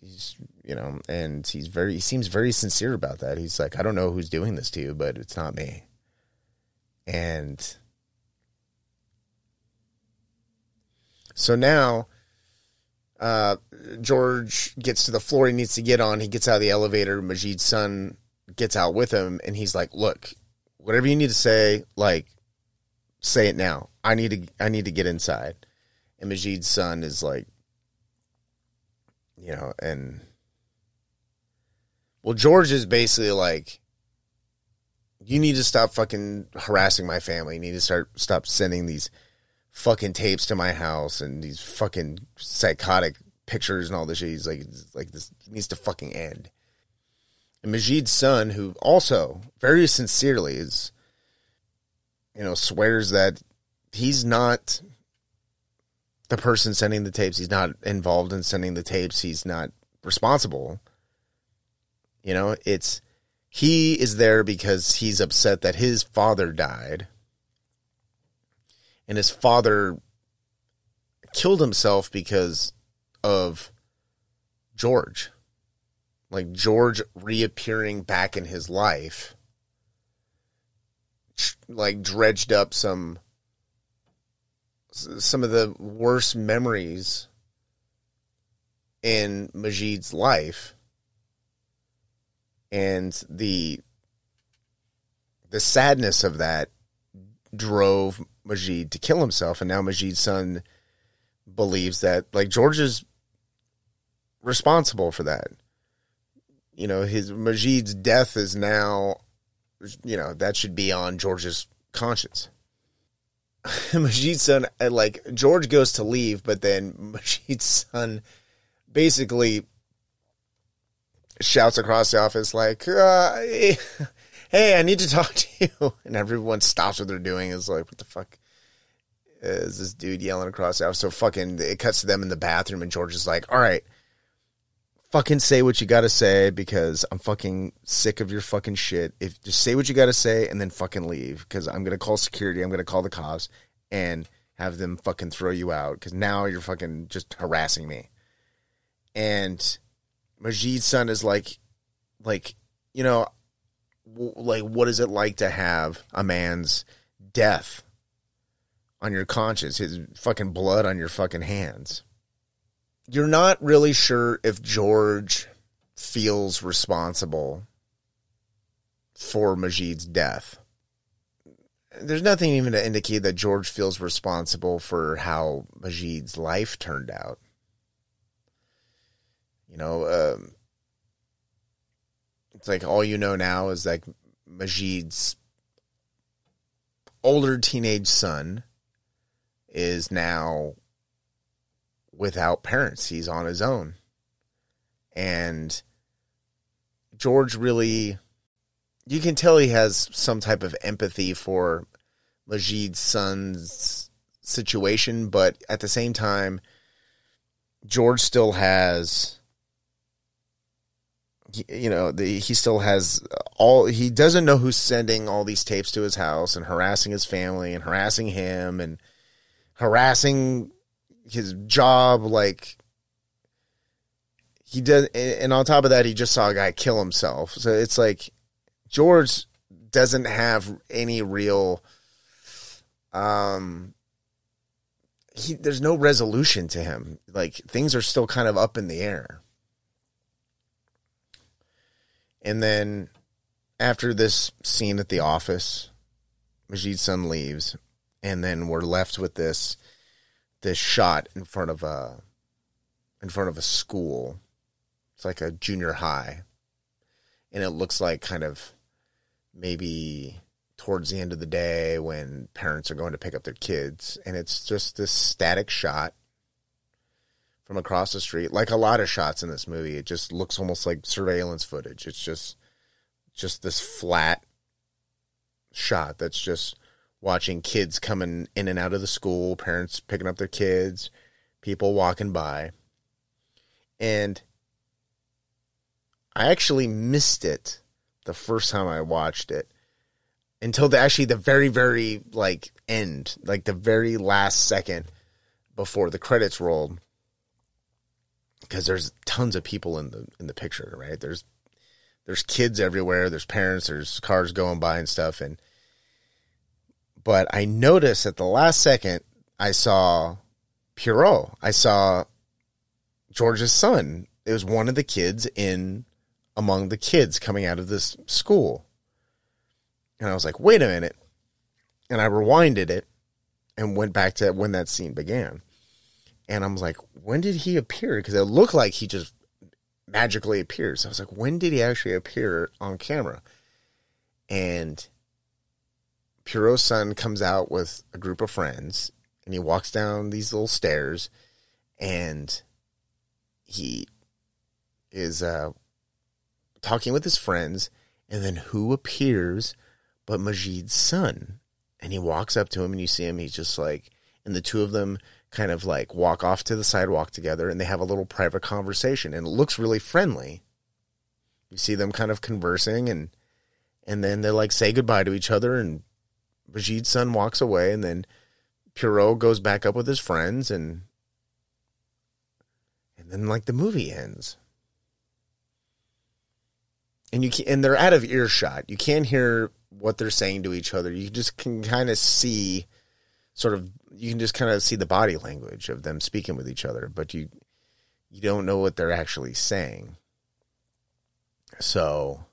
Speaker 1: He's, you know, and he's very, he seems very sincere about that. He's like, I don't know who's doing this to you, but it's not me. And so now, uh, George gets to the floor he needs to get on. He gets out of the elevator. Majid's son gets out with him and he's like, "Look, whatever you need to say, like say it now. I need to I need to get inside." And Majid's son is like you know, and well George is basically like you need to stop fucking harassing my family. You need to start stop sending these fucking tapes to my house and these fucking psychotic pictures and all this shit. He's like, like this needs to fucking end. And Majid's son, who also very sincerely is, you know, swears that he's not the person sending the tapes. He's not involved in sending the tapes. He's not responsible. You know, it's he is there because he's upset that his father died and his father killed himself because of George like George reappearing back in his life, like dredged up some some of the worst memories in Majid's life and the the sadness of that drove Majid to kill himself. And now Majid's son believes that like George is responsible for that you know, his Majid's death is now, you know, that should be on George's conscience. Majid's son, uh, like George goes to leave, but then Majid's son basically shouts across the office like, uh, hey, "Hey, I need to talk to you!" And everyone stops what they're doing. Is like, "What the fuck?" Is this dude yelling across? So fucking, it cuts to them in the bathroom, and George is like, "All right, fucking say what you gotta say because I'm fucking sick of your fucking shit. If just say what you gotta say and then fucking leave because I'm gonna call security. I'm gonna call the cops and have them fucking throw you out because now you're fucking just harassing me. And Majid's son is like, like you know, w- like what is it like to have a man's death on your conscience, his fucking blood on your fucking hands? You're not really sure if George feels responsible for Majid's death. There's nothing even to indicate that George feels responsible for how Majid's life turned out. You know, um, it's like all you know now is like Majid's older teenage son is now without parents. He's on his own. And George really, you can tell he has some type of empathy for Majid's son's situation, but at the same time, George still has you know the, he still has all he doesn't know who's sending all these tapes to his house and harassing his family and harassing him and harassing his job like he does and on top of that he just saw a guy kill himself. So it's like george doesn't have any real um he there's no resolution to him. Like things are still kind of up in the air. And then after this scene at the office Majid's son leaves and then we're left with this this shot in front of a in front of a school. It's like a junior high. And it looks like kind of maybe towards the end of the day when parents are going to pick up their kids and it's just this static shot from across the street like a lot of shots in this movie it just looks almost like surveillance footage it's just just this flat shot that's just watching kids coming in and out of the school, parents picking up their kids, people walking by. And I actually missed it the first time I watched it until the actually the very very like end, like the very last second before the credits rolled. Because there's tons of people in the in the picture, right? There's there's kids everywhere, there's parents, there's cars going by and stuff and but I noticed at the last second I saw Pierrot. I saw George's son. It was one of the kids in among the kids coming out of this school. And I was like, wait a minute. And I rewinded it and went back to when that scene began. And I was like, when did he appear? Because it looked like he just magically appears. I was like, when did he actually appear on camera? And Pierrot's son comes out with a group of friends and he walks down these little stairs and he is uh, talking with his friends and then who appears but Majid's son. And he walks up to him and you see him he's just like and the two of them kind of like walk off to the sidewalk together and they have a little private conversation and it looks really friendly. You see them kind of conversing and and then they like say goodbye to each other and Majid's son walks away, and then Pierrot goes back up with his friends, and and then like the movie ends, and you can, and they're out of earshot. You can't hear what they're saying to each other. You just can kind of see, sort of, you can just kind of see the body language of them speaking with each other, but you you don't know what they're actually saying. So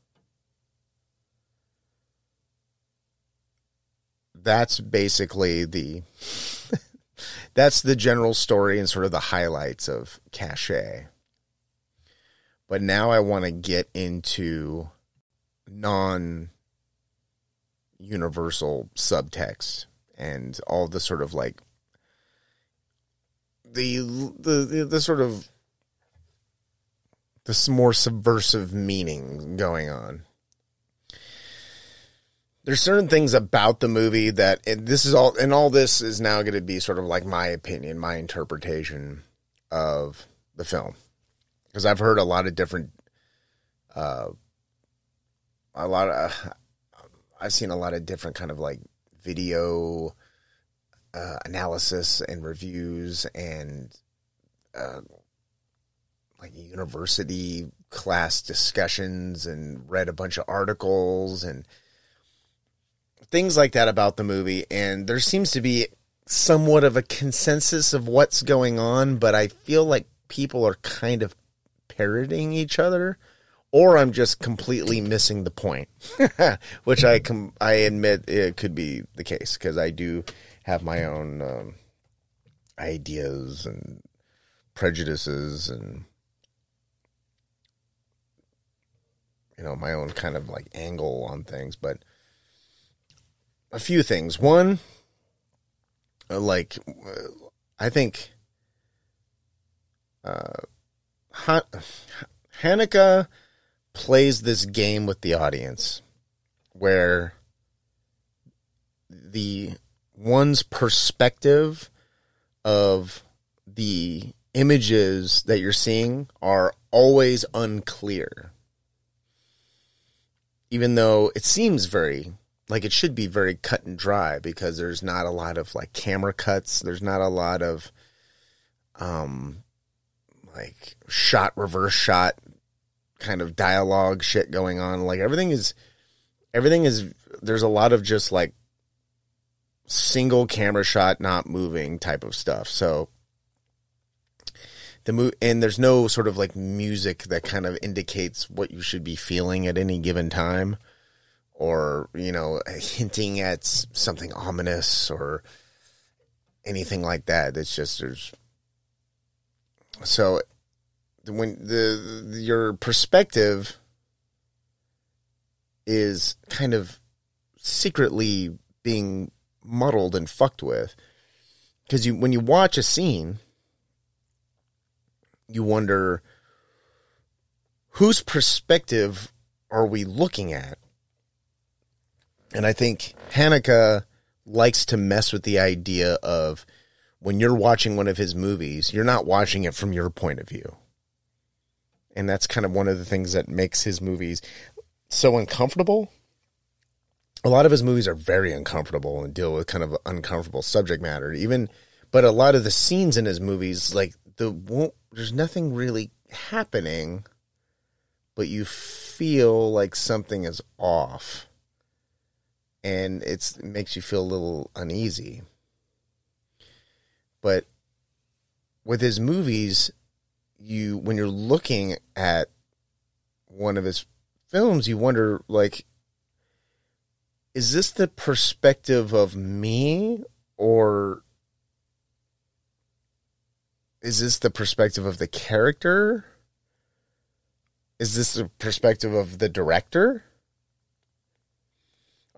Speaker 1: that's basically the that's the general story and sort of the highlights of Caché. But now I want to get into non universal subtext and all the sort of like the the the, the sort of this more subversive meaning going on there's certain things about the movie that this is all and all this is now going to be sort of like my opinion my interpretation of the film. Because i've heard a lot of different uh a lot of uh, i've seen a lot of different kind of like video uh, analysis and reviews and uh, like university class discussions and read a bunch of articles and things like that about the movie, and there seems to be somewhat of a consensus of what's going on, but I feel like people are kind of parroting each other, or I'm just completely missing the point, which I com- I admit it could be the case because I do have my own um, ideas and prejudices and you know my own kind of like angle on things, but a few things. One, uh, like I think uh, Han- Haneke plays this game with the audience where the one's perspective of the images that you're seeing are always unclear. Even though it seems very like it should be very cut and dry because there's not a lot of like camera cuts, there's not a lot of um like shot reverse shot kind of dialogue shit going on. Like everything is everything is there's a lot of just like single camera shot not moving type of stuff. So the mo- and there's no sort of like music that kind of indicates what you should be feeling at any given time or you know hinting at something ominous or anything like that. It's just there's so when the, the your perspective is kind of secretly being muddled and fucked with because you when you watch a scene you wonder whose perspective are we looking at and i think haneke likes to mess with the idea of when you're watching one of his movies you're not watching it from your point of view. And that's kind of one of the things that makes his movies so uncomfortable. A lot of his movies are very uncomfortable and deal with kind of uncomfortable subject matter. Even, but a lot of the scenes in his movies, like the there's nothing really happening, but you feel like something is off, and it makes you feel a little uneasy. But with his movies, you when you're looking at one of his films, you wonder like is this the perspective of me or is this the perspective of the character? Is this the perspective of the director?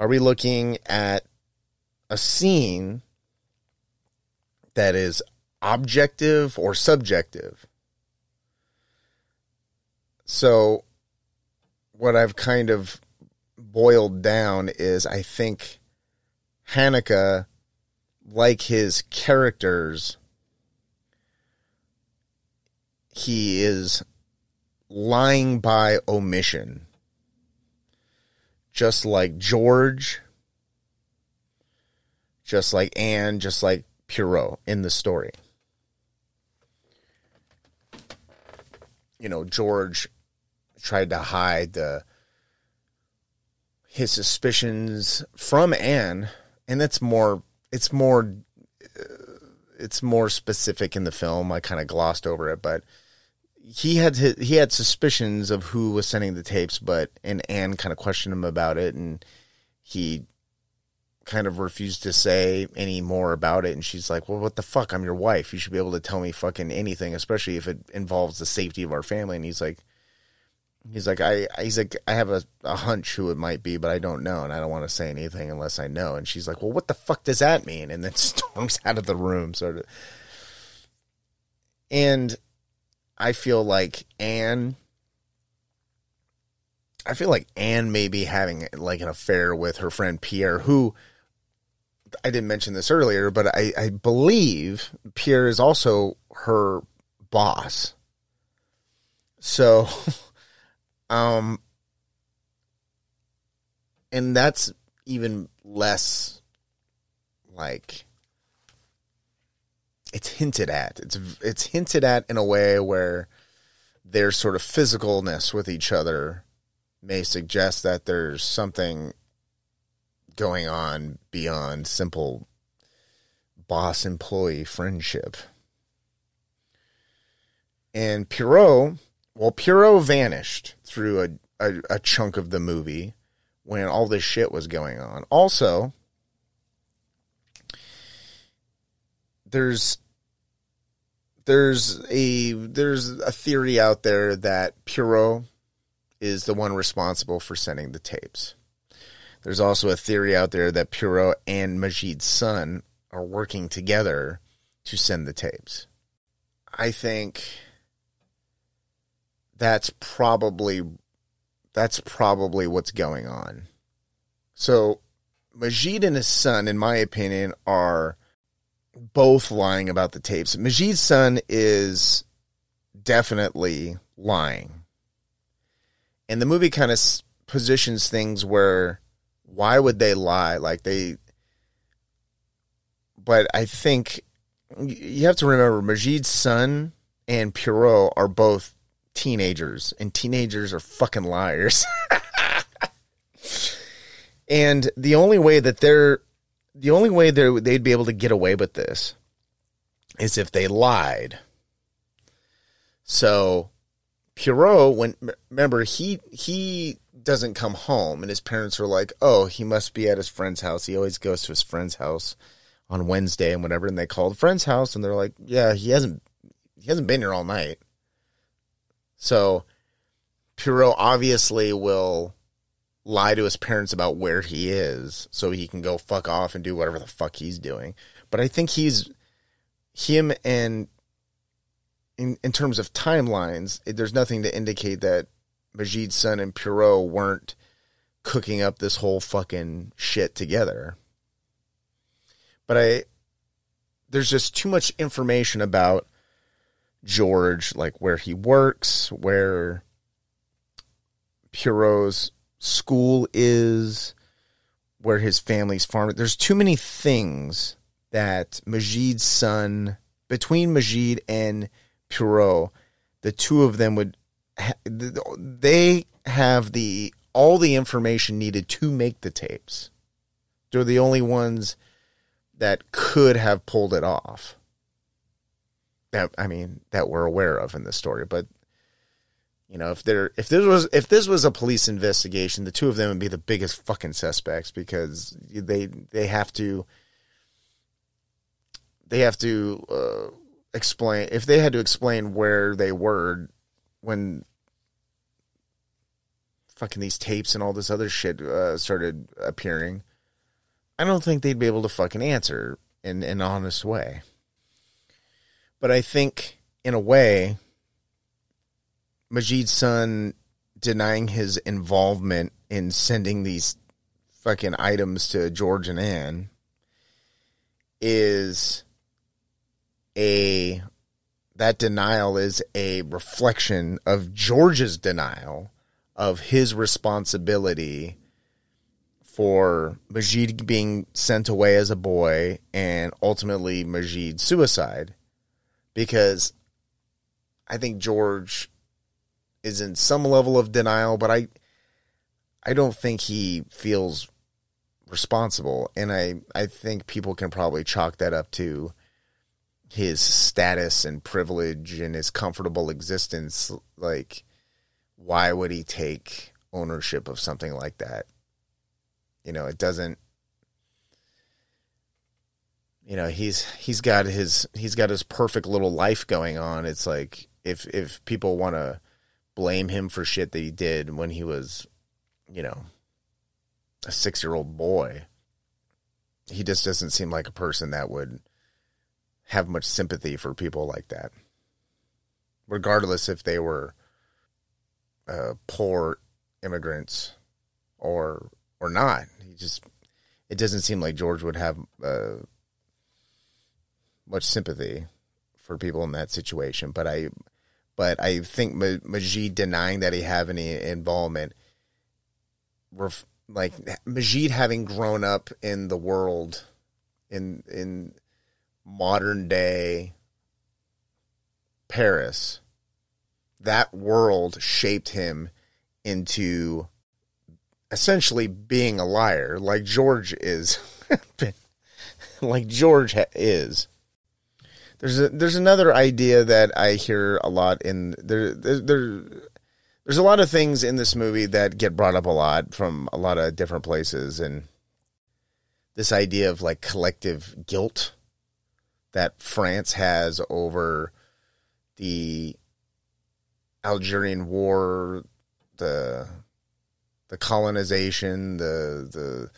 Speaker 1: Are we looking at a scene that is objective or subjective? So, what I've kind of boiled down is I think Haneke, like his characters, he is lying by omission. Just like George, just like Anne, just like Pierrot in the story. You know, George tried to hide the his suspicions from Anne, and that's more. It's more. It's more specific in the film. I kind of glossed over it, but he had he had suspicions of who was sending the tapes, but and Anne kind of questioned him about it, and he kind of refused to say any more about it. And she's like, "Well, what the fuck? I'm your wife. You should be able to tell me fucking anything, especially if it involves the safety of our family." And he's like, He's like, I, he's like, I have a, a hunch who it might be, but I don't know, and I don't want to say anything unless I know. And she's like, well, what the fuck does that mean? And then storms out of the room, sort of. And I feel like Anne, I feel like Anne may be having like an affair with her friend Pierre, who I didn't mention this earlier, but I, I believe Pierre is also her boss. So. Um, and that's even less like it's hinted at. It's it's hinted at in a way where their sort of physicalness with each other may suggest that there's something going on beyond simple boss employee friendship. And Pierrot well, Pierrot vanished through a, a, a chunk of the movie when all this shit was going on. Also, there's there's a there's a theory out there that Pierrot is the one responsible for sending the tapes. There's also a theory out there that Pierrot and Majid's son are working together to send the tapes. I think that's probably that's probably what's going on. So Majid and his son, in my opinion, are both lying about the tapes. Majid's son is definitely lying. And the movie kind of positions things where why would they lie? Like they but I think you have to remember Majid's son and Pierrot are both teenagers, and teenagers are fucking liars. and the only way that they're the only way they they'd be able to get away with this is if they lied. So Pierrot, when remember he he doesn't come home, and his parents are like, "Oh, he must be at his friend's house. He always goes to his friend's house on Wednesday and whatever." And they called friend's house, and they're like, "Yeah, he hasn't he hasn't been here all night." So Pierrot obviously will lie to his parents about where he is so he can go fuck off and do whatever the fuck he's doing. But I think he's him and in in terms of timelines, there's nothing to indicate that Majid's son and Pierrot weren't cooking up this whole fucking shit together. But I there's just too much information about George, like where he works, where Pierrot's school is, where his family's farm. There's too many things that Majid's son, between Majid and Pierrot, the two of them would, they have the all the information needed to make the tapes. They're the only ones that could have pulled it off. That I mean, that we're aware of in the story, but you know, if there if this was if this was a police investigation, the two of them would be the biggest fucking suspects because they they have to they have to uh, explain if they had to explain where they were when fucking these tapes and all this other shit uh, started appearing. I don't think they'd be able to fucking answer in, in an honest way. But I think in a way Majid's son denying his involvement in sending these fucking items to George and Anne is a that denial is a reflection of George's denial of his responsibility for Majid being sent away as a boy and ultimately Majid's suicide because I think George is in some level of denial, but I I don't think he feels responsible, and I I think people can probably chalk that up to his status and privilege and his comfortable existence. Like, why would he take ownership of something like that? You know, it doesn't. You know, he's he's got his he's got his perfect little life going on. It's like if if people want to blame him for shit that he did when he was, you know, a six year old boy. He just doesn't seem like a person that would have much sympathy for people like that, regardless if they were uh, poor immigrants or or not. He just it doesn't seem like George would have uh, much sympathy for people in that situation. But I but I think Majid denying that he have any involvement, ref, like Majid having grown up in the world, in in modern day Paris, that world shaped him into essentially being a liar, like George is, like George is. There's a, there's another idea that I hear a lot in there, there there there's a lot of things in this movie that get brought up a lot from a lot of different places and this idea of like collective guilt that France has over the Algerian war, the the colonization, the the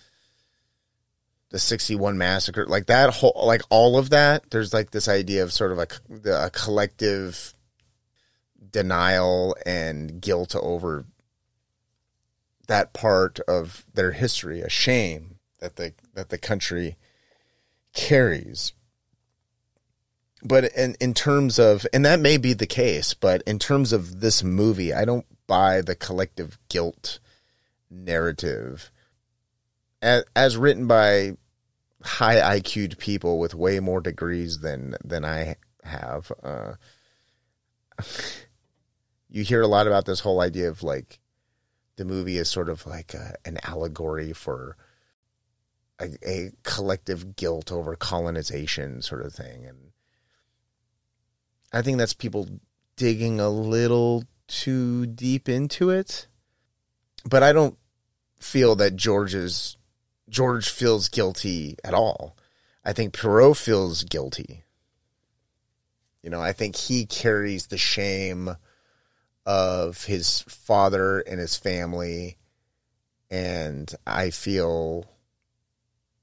Speaker 1: the 61 massacre like that whole like all of that there's like this idea of sort of a, a collective denial and guilt over that part of their history a shame that the that the country carries. But in in terms of and that may be the case, but in terms of this movie, I don't buy the collective guilt narrative as, as written by high IQ'd people with way more degrees than than I have. Uh, you hear a lot about this whole idea of like the movie is sort of like a, an allegory for a, a, collective guilt over colonization sort of thing and i think that's people digging a little too deep into it but i don't feel that george's george feels guilty at all. I think Pierrot feels guilty. You know i think he carries the shame of his father and his family. And I feel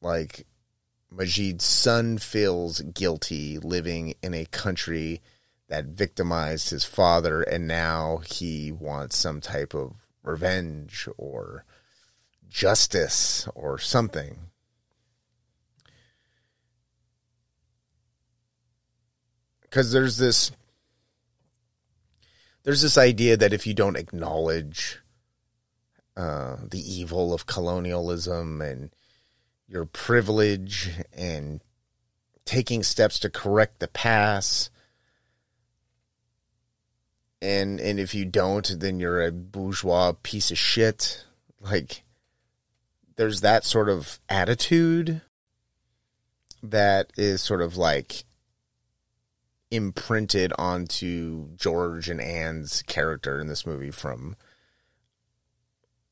Speaker 1: like Majid's son feels guilty living in a country that victimized his father, and now he wants some type of revenge or justice or something. Because there's this there's this idea that if you don't acknowledge uh, the evil of colonialism and your privilege and taking steps to correct the past and and if you don't then you're a bourgeois piece of shit like there's that sort of attitude that is sort of like imprinted onto George and Anne's character in this movie from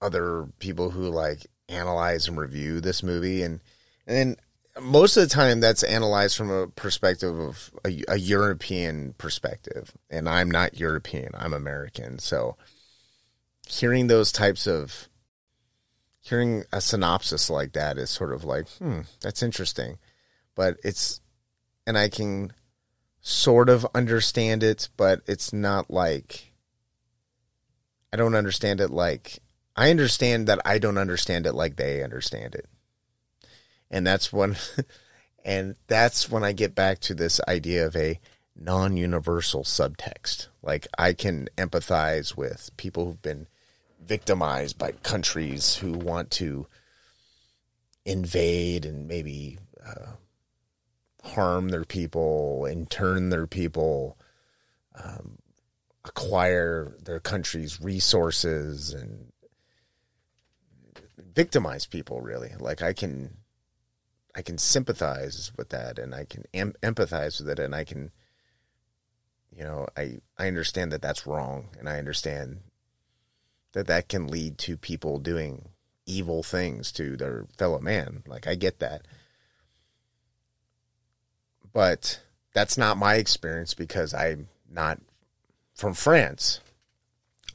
Speaker 1: other people who like analyze and review this movie. And and most of the time that's analyzed from a perspective of a, a European perspective. And I'm not European I'm American. So hearing those types of hearing a synopsis like that is sort of like hmm that's interesting but it's and I can sort of understand it, but it's not like I don't understand it like I understand that I don't understand it like they understand it. And that's when and that's when I get back to this idea of a non-universal subtext. Like I can empathize with people who've been victimized by countries who want to invade and maybe uh, harm their people, intern their people, um, acquire their country's resources, and victimize people. Really, like I can, I can sympathize with that, and I can em- empathize with it, and I can, you know, I I understand that that's wrong, and I understand that that can lead to people doing evil things to their fellow man. Like I get that but that's not my experience because I'm not from France.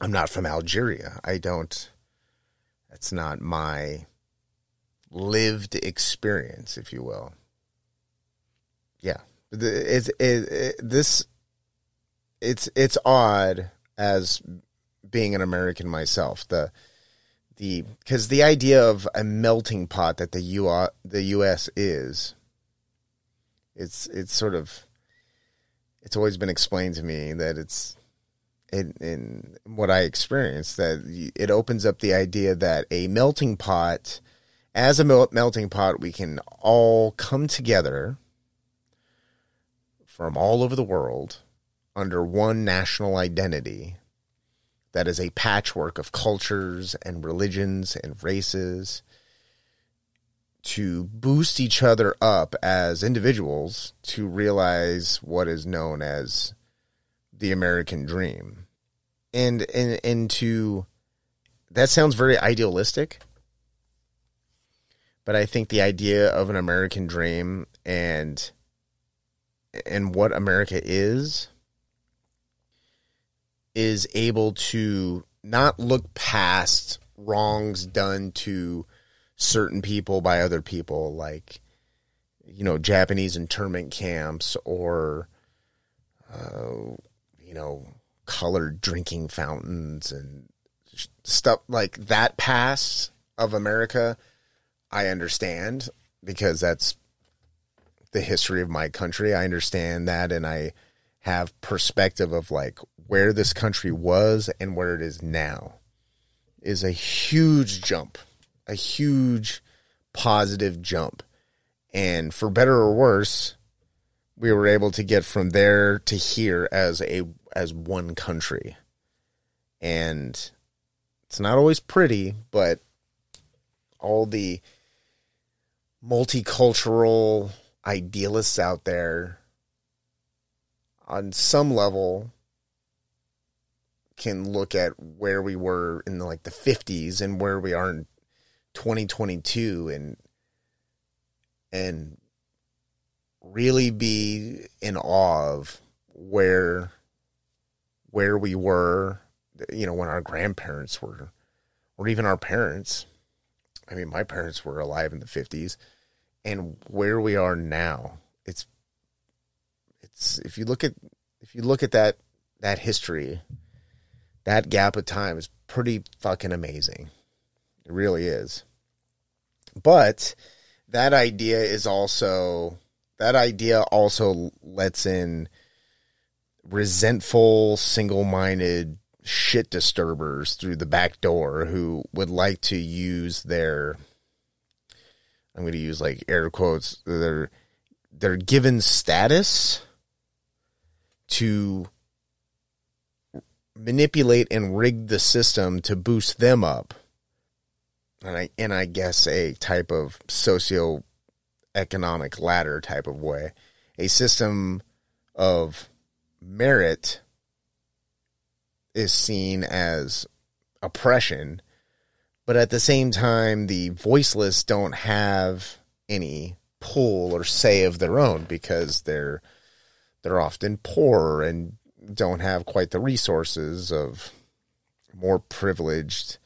Speaker 1: I'm not from Algeria. I don't, that's not my lived experience, if you will. Yeah. It's, it, it, this, it's, it's odd as being an American myself. The, the, because the idea of a melting pot that the U, the U.S. is, it's it's sort of it's always been explained to me that it's in, in what I experienced that it opens up the idea that a melting pot, as a melting pot, we can all come together from all over the world under one national identity that is a patchwork of cultures and religions and races to boost each other up as individuals to realize what is known as the American dream. And and and to that sounds very idealistic. But I think the idea of an American dream and and what America is is able to not look past wrongs done to certain people by other people, like you know Japanese internment camps or uh, you know colored drinking fountains and stuff like that past of America. I understand because that's the history of my country. I understand that and I have perspective of like where this country was and where it is now is a huge jump, a huge positive jump. And for better or worse, we were able to get from there to here as a as one country. And it's not always pretty, but all the multicultural idealists out there on some level can look at where we were in the, like the 50s and where we are in 2022 and and really be in awe of where where we were you know when our grandparents were or even our parents. I mean my parents were alive in the 50s and where we are now it's it's if you look at if you look at that that history that gap of time is pretty fucking amazing. It really is. But that idea is also that idea also lets in resentful single-minded shit disturbers through the back door who would like to use their I'm going to use like air quotes their their given status to manipulate and rig the system to boost them up. And I and I guess a type of socio economic ladder type of way. A system of merit is seen as oppression, but at the same time, the voiceless don't have any pull or say of their own because they're they're often poor and don't have quite the resources of more privileged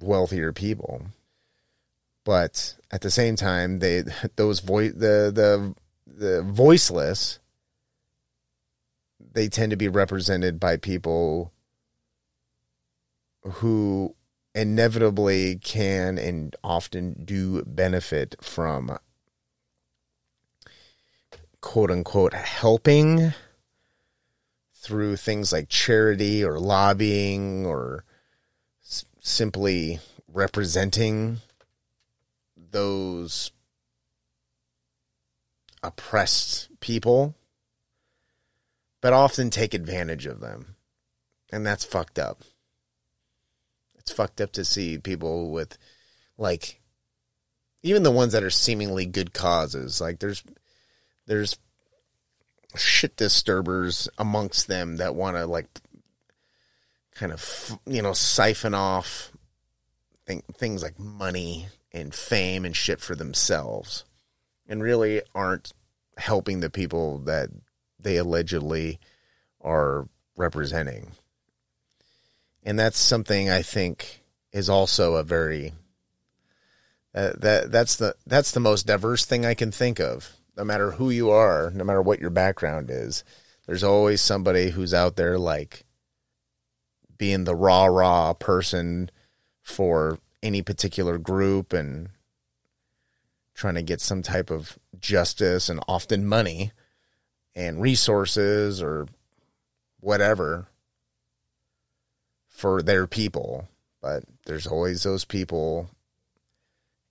Speaker 1: wealthier people. But at the same time they those voice the the the voiceless they tend to be represented by people who inevitably can and often do benefit from quote unquote helping through things like charity or lobbying or s- simply representing those oppressed people, but often take advantage of them. And that's fucked up. It's fucked up to see people with, like, even the ones that are seemingly good causes. Like, there's, there's shit disturbers amongst them that want to, like, kind of, you know, siphon off things like money and fame and shit for themselves and really aren't helping the people that they allegedly are representing. And that's something I think is also a very uh, that that's the that's the most diverse thing I can think of. No matter who you are, no matter what your background is, there's always somebody who's out there like being the raw raw person for any particular group and trying to get some type of justice and often money and resources or whatever for their people. But there's always those people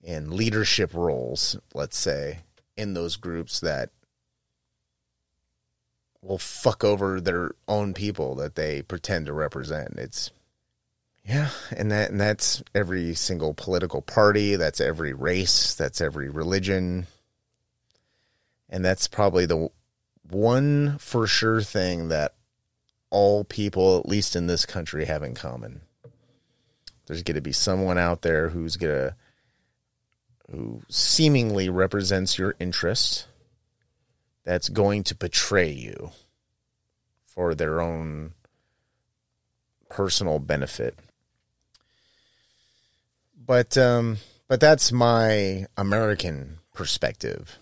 Speaker 1: in leadership roles, let's say, in those groups that will fuck over their own people that they pretend to represent. It's yeah, and that and that's every single political party, that's every race, that's every religion. And that's probably the one for sure thing that all people at least in this country have in common. There's going to be someone out there who's going to who seemingly represents your interest that's going to betray you for their own personal benefit but um, but that's my American perspective.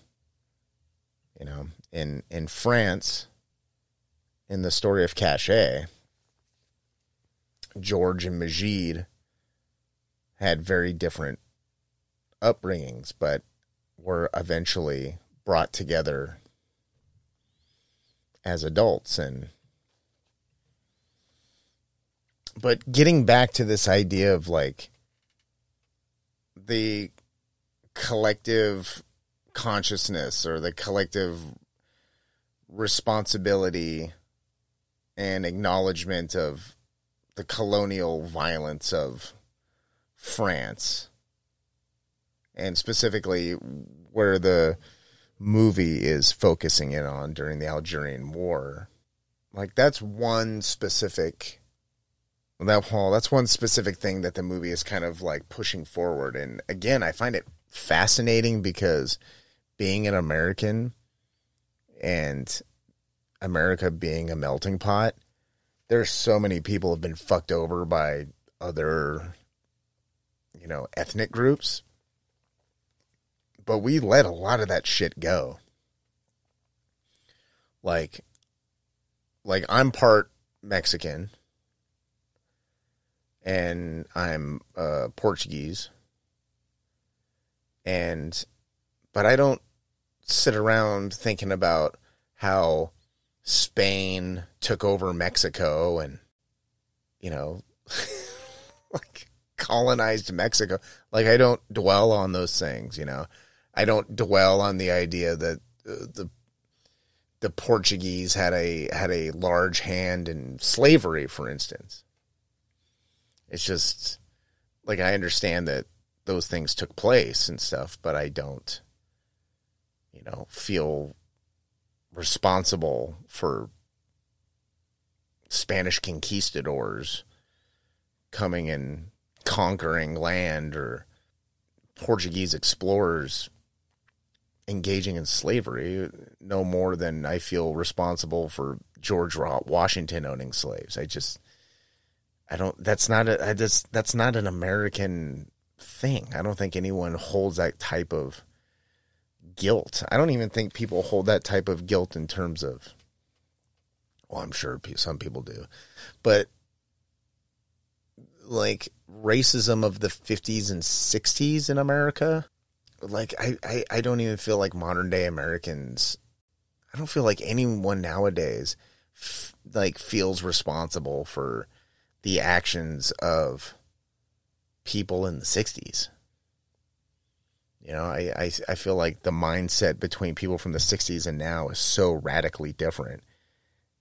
Speaker 1: You know, in in France, in the story of Caché, George and Majid had very different upbringings, but were eventually brought together as adults and but getting back to this idea of like the collective consciousness or the collective responsibility and acknowledgement of the colonial violence of France and specifically where the movie is focusing in on during the Algerian War. Like that's one specific that well, that's one specific thing that the movie is kind of like pushing forward. And again, I find it fascinating because being an American and America being a melting pot, there's so many people have been fucked over by other, you know, ethnic groups. But we let a lot of that shit go. Like, like I'm part Mexican and I'm uh, Portuguese, and but I don't sit around thinking about how Spain took over Mexico and you know like colonized Mexico. Like I don't dwell on those things, you know. I don't dwell on the idea that uh, the the Portuguese had a had a large hand in slavery, for instance. It's just like I understand that those things took place and stuff, but I don't, you know, feel responsible for Spanish conquistadors coming and conquering land or Portuguese explorers engaging in slavery no more than I feel responsible for George Washington owning slaves. I just I don't. That's not a. I just. That's not an American thing. I don't think anyone holds that type of guilt. I don't even think people hold that type of guilt in terms of. Well, I'm sure some people do, but like racism of the 50s and 60s in America, like I, I, I don't even feel like modern day Americans. I don't feel like anyone nowadays f- like feels responsible for the actions of people in the 60s. You know, I, I, I feel like the mindset between people from the 60s and now is so radically different.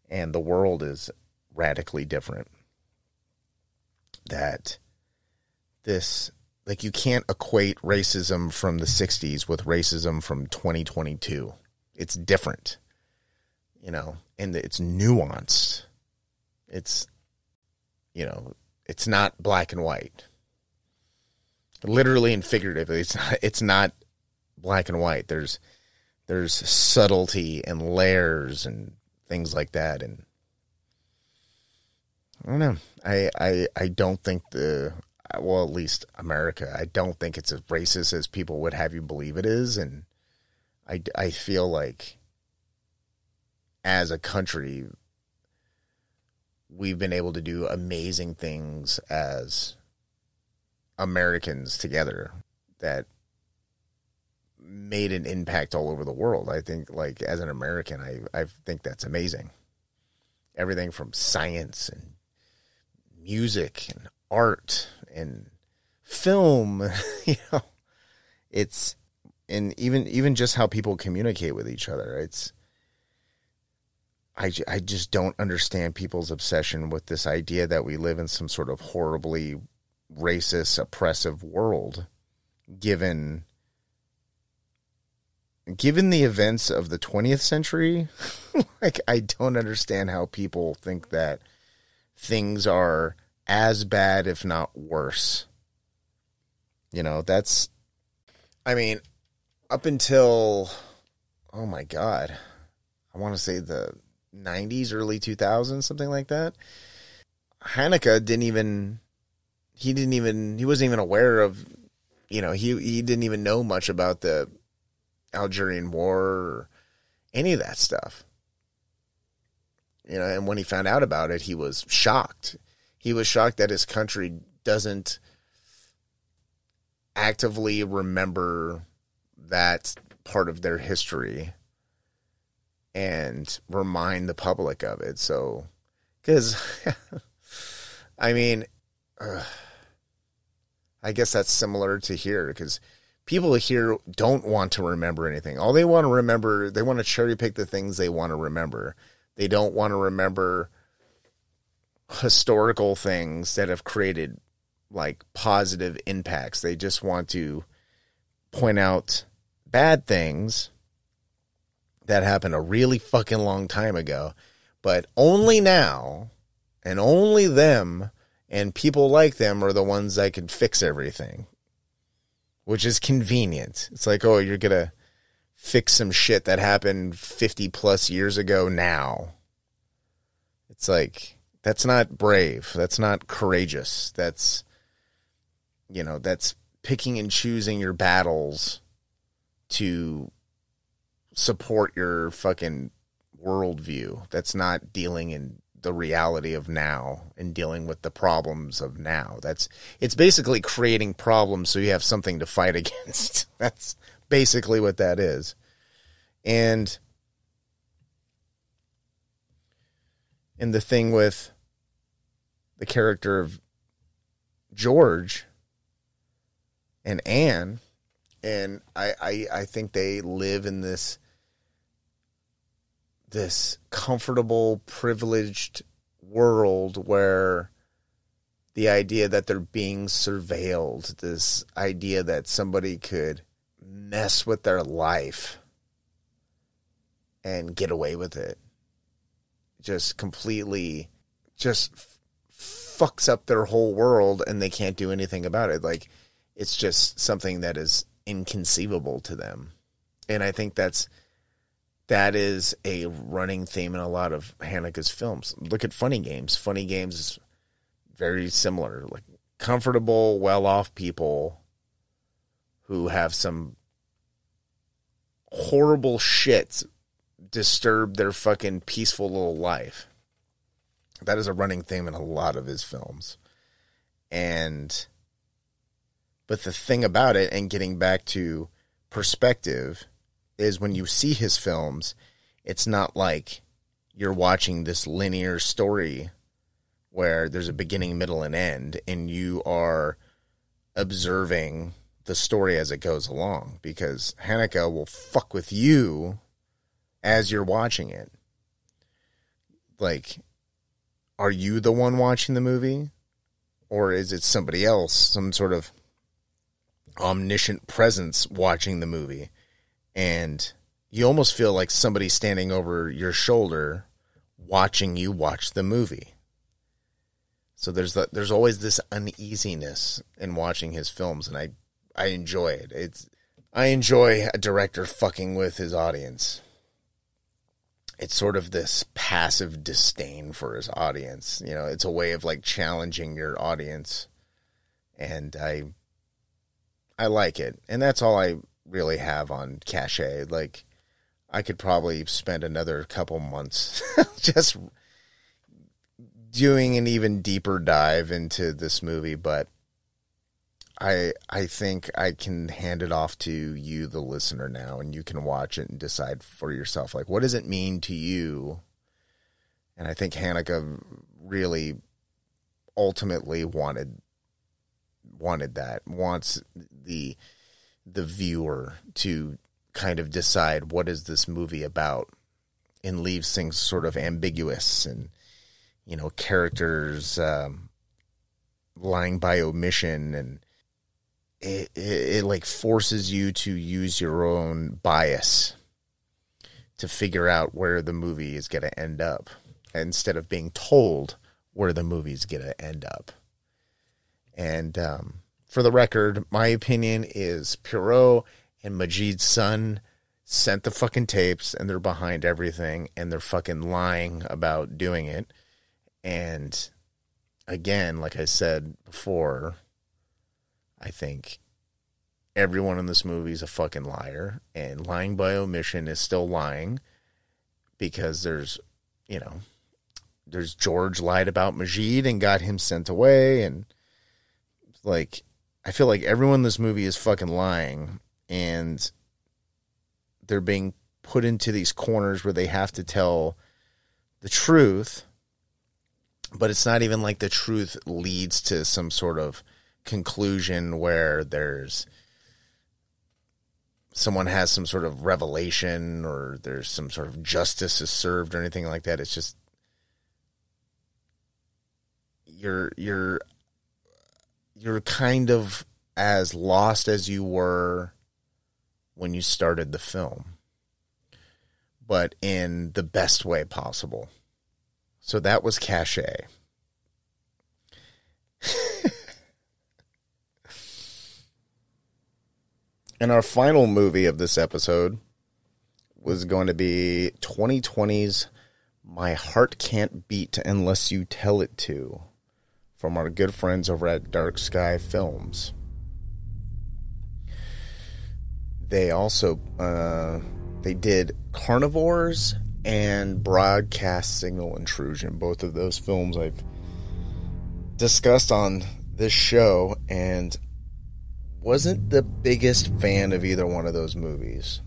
Speaker 1: And the world is radically different. That this, like, you can't equate racism from the 60s with racism from 2022. It's different, you know, and it's nuanced. It's you know, it's not black and white. Literally and figuratively, it's not, it's not black and white. There's there's subtlety and layers and things like that and I don't know. I I I don't think the Uh, well at least America. I don't think it's as racist as people would have you believe it is and I I feel like as a country we've been able to do amazing things as Americans together that made an impact all over the world. I think like as an American, I I think that's amazing. Everything from science and music and art and film, you know, it's and even even just how people communicate with each other. It's I, I just don't understand people's obsession with this idea that we live in some sort of horribly racist, oppressive world, given given the events of the 20th century. like, I don't understand how people think that things are as bad, if not worse. You know, that's, I mean, up until, oh my God, I want to say the 90s, early 2000s, something like that. Haneke didn't even he didn't even he wasn't even aware of you know he he didn't even know much about the Algerian war or any of that stuff. You know, and when he found out about it, he was shocked. He was shocked that his country doesn't actively remember that part of their history and remind the public of it. So, because, I mean, uh, I guess that's similar to here because people here don't want to remember anything. All they want to remember, they want to cherry pick the things they want to remember. They don't want to remember historical things that have created like positive impacts. They just want to point out bad things that happened a really fucking long time ago, but only now and only them and people like them are the ones that can fix everything, which is convenient. It's like, oh, you're going to fix some shit that happened 50 plus years ago now. It's like, that's not brave. That's not courageous. That's, you know, that's picking and choosing your battles to support your fucking worldview. That's not dealing in the reality of now and dealing with the problems of now. That's it's basically creating problems so you have something to fight against. That's basically what that is. And and the thing with the character of George and Anne. And I, I I think they live in this this comfortable, privileged world where the idea that they're being surveilled, this idea that somebody could mess with their life and get away with it, just completely just f- fucks up their whole world and they can't do anything about it. Like, it's just something that is inconceivable to them. And I think that's that is a running theme in a lot of Haneke's films. Look at Funny Games. Funny Games is very similar. Like comfortable, well off people who have some horrible shit disturb their fucking peaceful little life. That is a running theme in a lot of his films. And but the thing about it and getting back to perspective is when you see his films, it's not like you're watching this linear story where there's a beginning, middle, and end, and you are observing the story as it goes along because Haneke will fuck with you as you're watching it. Like, are you the one watching the movie? Or is it somebody else, some sort of omniscient presence watching the movie? and you almost feel like somebody standing over your shoulder watching you watch the movie. So there's the, there's always this uneasiness in watching his films, and I I enjoy it. It's I enjoy a director fucking with his audience. It's sort of this passive disdain for his audience. You know, it's a way of like challenging your audience, and I I like it, and that's all I really have on Cache. Like, I could probably spend another couple months just doing an even deeper dive into this movie, but I I think I can hand it off to you, the listener, now, and you can watch it and decide for yourself. Like, what does it mean to you? And I think Haneke really ultimately wanted wanted that wants the the viewer to kind of decide what is this movie about and leaves things sort of ambiguous and you know characters um, lying by omission and it, it, it like forces you to use your own bias to figure out where the movie is going to end up instead of being told where the movie is going to end up and um, for the record, my opinion is Pierrot and Majid's son sent the fucking tapes and they're behind everything and they're fucking lying about doing it. And again, like I said before, I think everyone in this movie is a fucking liar and lying by omission is still lying because there's, you know, there's George lied about Majid and got him sent away and like I feel like everyone in this movie is fucking lying and they're being put into these corners where they have to tell the truth, but it's not even like the truth leads to some sort of conclusion where there's someone has some sort of revelation or there's some sort of justice is served or anything like that. It's just you're you're you're kind of as lost as you were when you started the film but in the best way possible. So that was Caché. and our final movie of this episode was going to be 2020's My Heart Can't Beat Unless You Tell It To from our good friends over at Dark Sky Films. They also uh, they did Carnivores and Broadcast Signal Intrusion. Both of those films I've discussed on this show and wasn't the biggest fan of either one of those movies.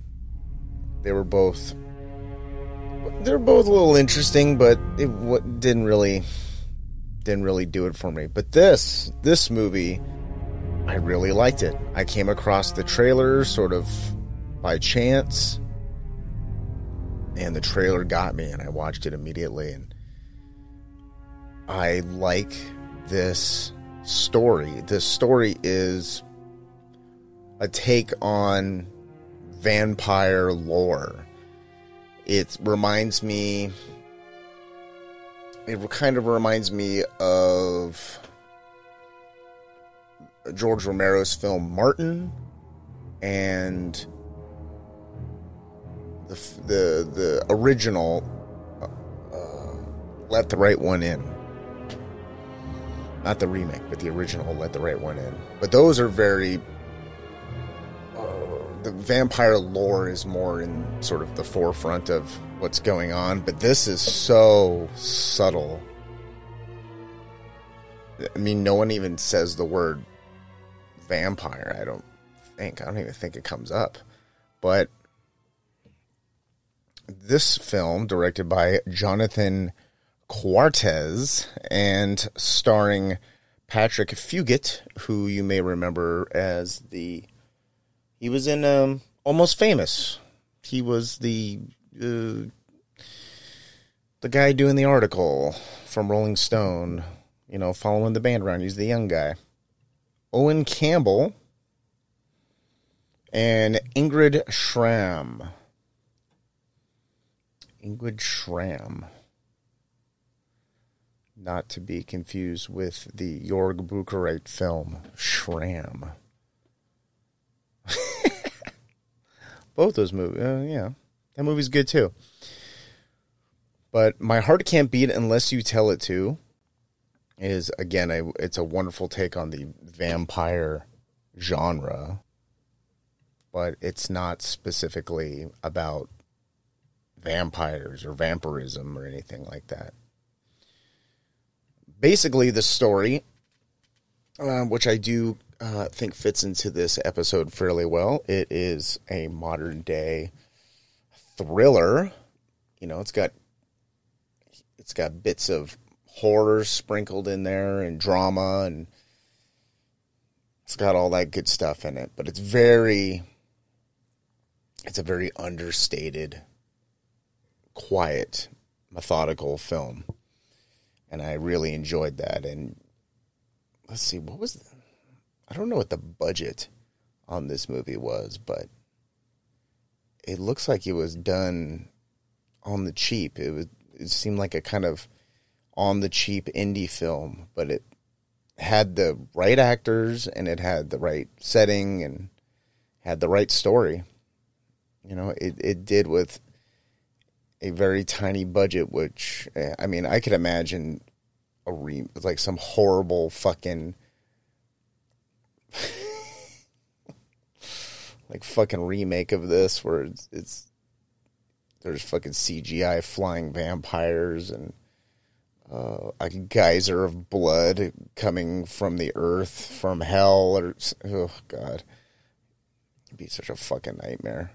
Speaker 1: They were both they're both a little interesting, but it didn't really didn't really do it for me. But this this movie I really liked it. I came across the trailer sort of by chance and the trailer got me and I watched it immediately and I like this story. This story is a take on vampire lore. It reminds me it kind of reminds me of George Romero's film Martin and the the the original uh, uh, Let the Right One In. Not the remake, but the original Let the Right One In. But those are very. The vampire lore is more in sort of the forefront of what's going on, but this is so subtle. I mean, no one even says the word vampire. I don't think. I don't even think it comes up. But this film, directed by Jonathan Cuartas and starring Patrick Fugit, who you may remember as the he was in um, Almost Famous. He was the uh, the guy doing the article from Rolling Stone. You know, following the band around. He's the young guy. Owen Campbell and Ingrid Schram. Ingrid Schram. Not to be confused with the Jorg Buttgereit film Schramm. Both those movies, uh, yeah, that movie's good too. But my heart can't beat unless you tell it to. Is again, a, it's a wonderful take on the vampire genre, but it's not specifically about vampires or vampirism or anything like that. Basically, the story, uh, which I do uh, think fits into this episode fairly well, it is a modern day thriller. You know, it's got it's got bits of horror sprinkled in there and drama and it's got all that good stuff in it, but it's very it's a very understated quiet, methodical film. And I really enjoyed that. And let's see, what was, the, I don't know what the budget on this movie was, but it looks like it was done on the cheap. It was, it seemed like a kind of on the cheap indie film, but it had the right actors and it had the right setting and had the right story. You know, it, it did with a very tiny budget, which eh, I mean, I could imagine a re like some horrible fucking like fucking remake of this where it's, it's there's fucking CGI flying vampires and uh, a geyser of blood coming from the earth, from hell, or oh god, it'd be such a fucking nightmare.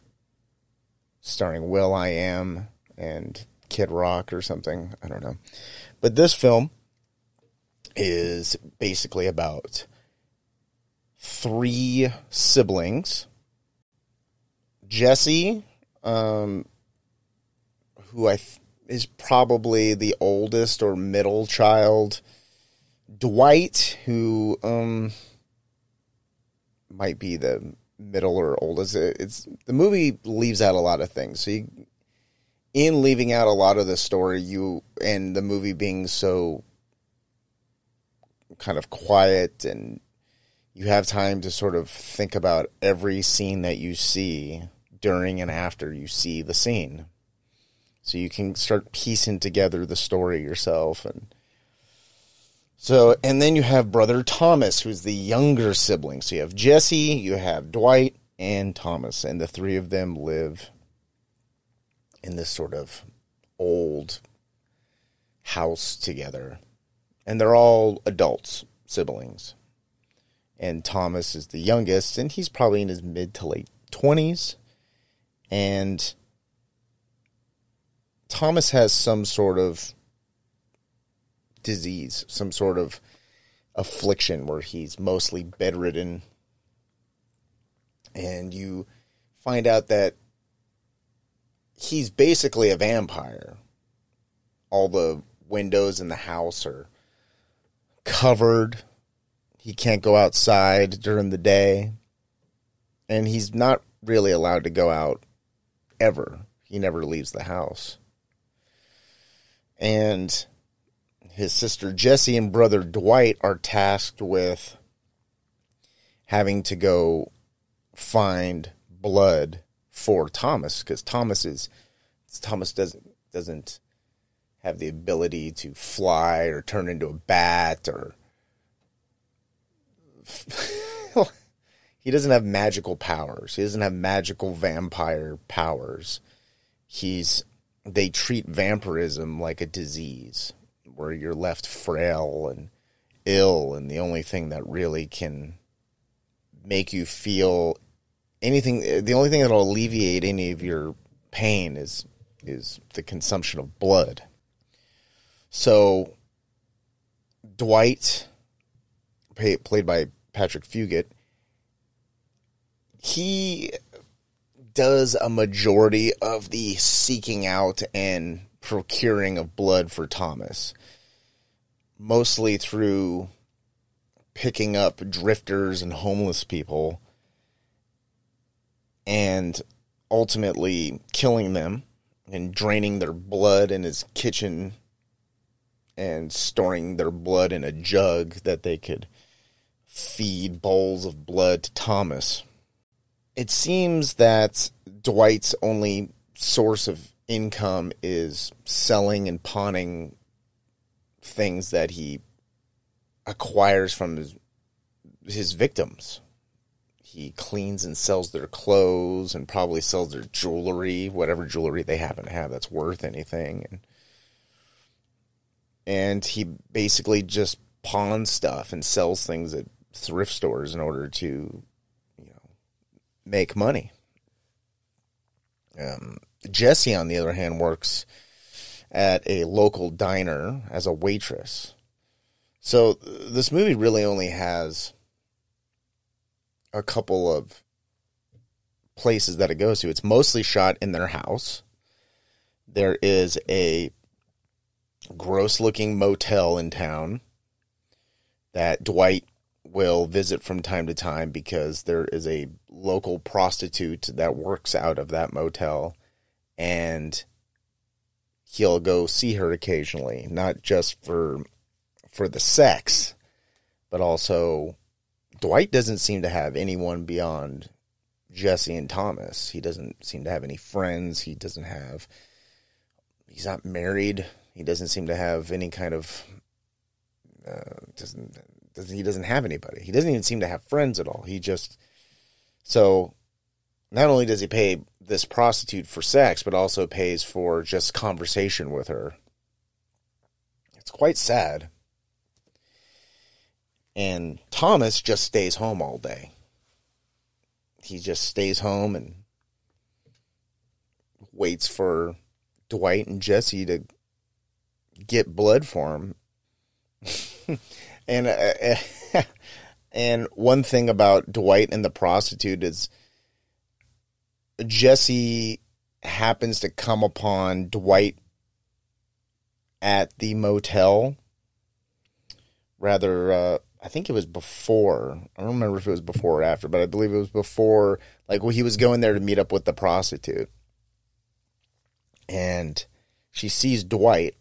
Speaker 1: Starring Will I Am and Kid Rock or something. I don't know, but this film is basically about three siblings. Jesse, um, who I th- is probably the oldest or middle child. Dwight, who um, might be the middle or oldest. It's the movie leaves out a lot of things. So, you, in leaving out a lot of the story, you and the movie being so kind of quiet and you have time to sort of think about every scene that you see during and after you see the scene. So you can start piecing together the story yourself and so and then you have brother Thomas who's the younger sibling. So you have Jesse, you have Dwight and Thomas and the three of them live in this sort of old house together. And they're all adults, siblings and Thomas is the youngest, and he's probably in his mid to late 20s. And Thomas has some sort of disease, some sort of affliction where he's mostly bedridden. And you find out that he's basically a vampire. All the windows in the house are covered he can't go outside during the day. And he's not really allowed to go out ever. He never leaves the house. And his sister Jessie and brother Dwight are tasked with having to go find blood for Thomas because Thomas is Thomas doesn't doesn't have the ability to fly or turn into a bat or he doesn't have magical powers. He doesn't have magical vampire powers. He's they treat vampirism like a disease where you're left frail and ill and the only thing that really can make you feel anything the only thing that'll alleviate any of your pain is is the consumption of blood. So Dwight played by Patrick Fugit, he does a majority of the seeking out and procuring of blood for Thomas, mostly through picking up drifters and homeless people and ultimately killing them and draining their blood in his kitchen and storing their blood in a jug that they could feed bowls of blood to Thomas. It seems that Dwight's only source of income is selling and pawning things that he acquires from his, his victims. He cleans and sells their clothes and probably sells their jewelry, whatever jewelry they happen to have that's worth anything. And, and he basically just pawns stuff and sells things at thrift stores in order to, you know, make money. Um, Jesse, on the other hand, works at a local diner as a waitress. So this movie really only has a couple of places that it goes to. It's mostly shot in their house. There is a gross looking motel in town that Dwight will visit from time to time because there is a local prostitute that works out of that motel and he'll go see her occasionally not just for for the sex but also Dwight doesn't seem to have anyone beyond Jesse and Thomas. He doesn't seem to have any friends. He doesn't have he's not married. He doesn't seem to have any kind of uh, doesn't he doesn't have anybody. He doesn't even seem to have friends at all. He just so not only does he pay this prostitute for sex, but also pays for just conversation with her It's quite sad. And Thomas just stays home all day. He just stays home and waits for Dwight and Jesse to get blood for him. and uh, and one thing about Dwight and the prostitute is Jesse happens to come upon Dwight at the motel. Rather, uh, I think it was before. I don't remember if it was before or after, but I believe it was before. Like when he was going there to meet up with the prostitute, and she sees Dwight,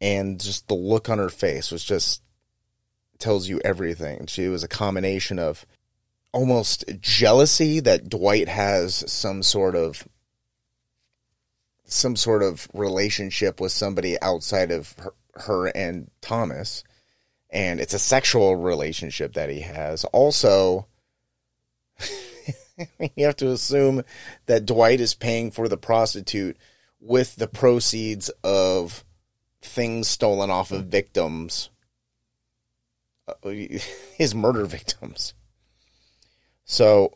Speaker 1: and just the look on her face was just tells you everything. She was a combination of almost jealousy that Dwight has some sort of some sort of relationship with somebody outside of her, her and Thomas and it's a sexual relationship that he has. Also, you have to assume that Dwight is paying for the prostitute with the proceeds of things stolen off of victims, his murder victims. So,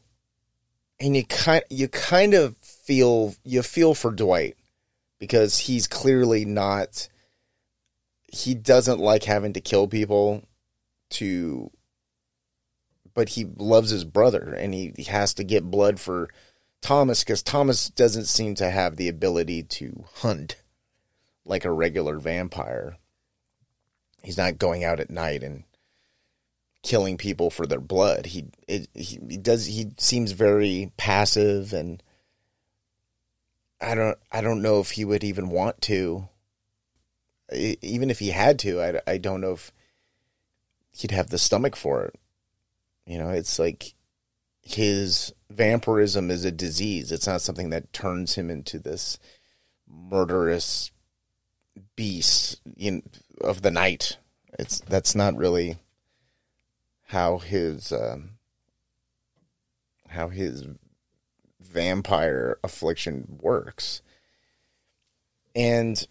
Speaker 1: and you kind you kind of feel you feel for Dwight because he's clearly not he doesn't like having to kill people to but he loves his brother and he, he has to get blood for Thomas because Thomas doesn't seem to have the ability to hunt like a regular vampire. He's not going out at night and killing people for their blood. He it, he, he does he seems very passive and I don't I don't know if he would even want to. Even if he had to, I, I don't know if he'd have the stomach for it. You know, it's like his vampirism is a disease. It's not something that turns him into this murderous beast in, of the night. It's that's not really how his um, how his vampire affliction works. And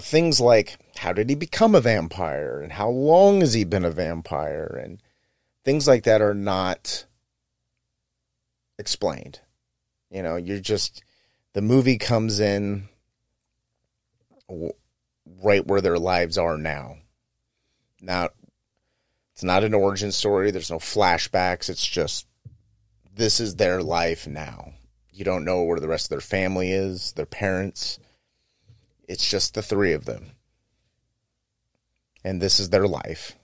Speaker 1: things like how did he become a vampire and how long has he been a vampire and things like that are not explained. You know, you're just the movie comes in right where their lives are now. Not it's not an origin story. There's no flashbacks. It's just this is their life now. You don't know where the rest of their family is, their parents. It's just the three of them. And this is their life.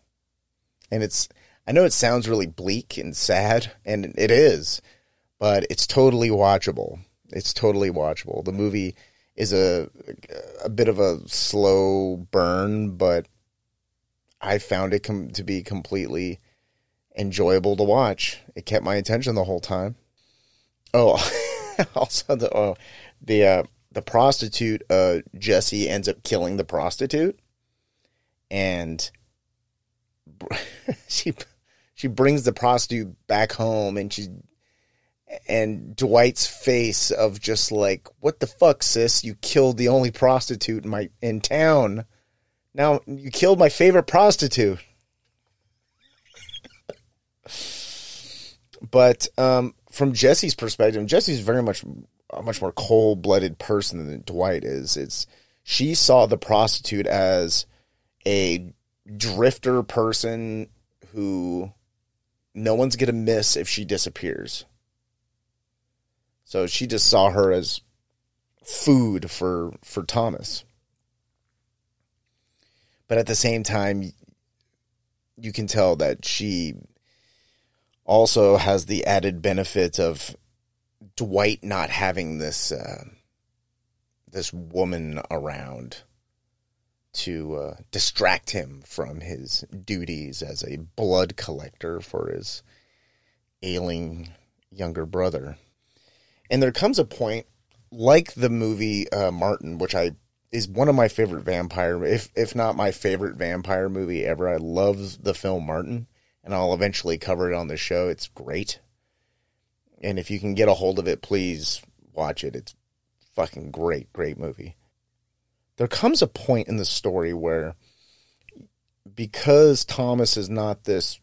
Speaker 1: And it's, I know it sounds really bleak and sad, and it is, but it's totally watchable. It's totally watchable. The movie is a, a bit of a slow burn, but I found it com- to be completely enjoyable to watch. It kept my attention the whole time. Oh, also the oh, the uh, the prostitute uh, Jesse ends up killing the prostitute, and she she brings the prostitute back home, and she and Dwight's face of just like, "What the fuck, sis? You killed the only prostitute in my in town." Now you killed my favorite prostitute. but um, from Jesse's perspective, Jesse's very much a much more cold blooded person than Dwight is. It's she saw the prostitute as a drifter person who no one's gonna miss if she disappears. So she just saw her as food for for Thomas but at the same time, you can tell that she also has the added benefit of Dwight not having this uh, this woman around to uh, distract him from his duties as a blood collector for his ailing younger brother. And there comes a point, like the movie uh, Martin, which I is one of my favorite vampire, if if not my favorite vampire movie ever. I love the film Martin, and I'll eventually cover it on the show. It's great, and if you can get a hold of it, please watch it. It's fucking great, great movie. There comes a point in the story where because Thomas is not this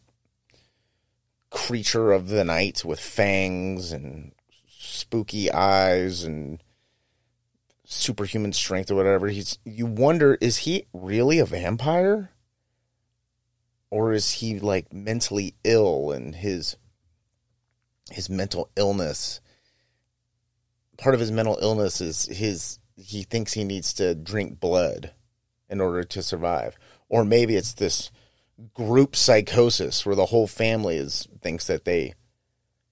Speaker 1: creature of the night with fangs and spooky eyes and superhuman strength or whatever he's you wonder is he really a vampire? Or is he like mentally ill and his his mental illness part of his mental illness is his he thinks he needs to drink blood in order to survive. Or maybe it's this group psychosis where the whole family is thinks that they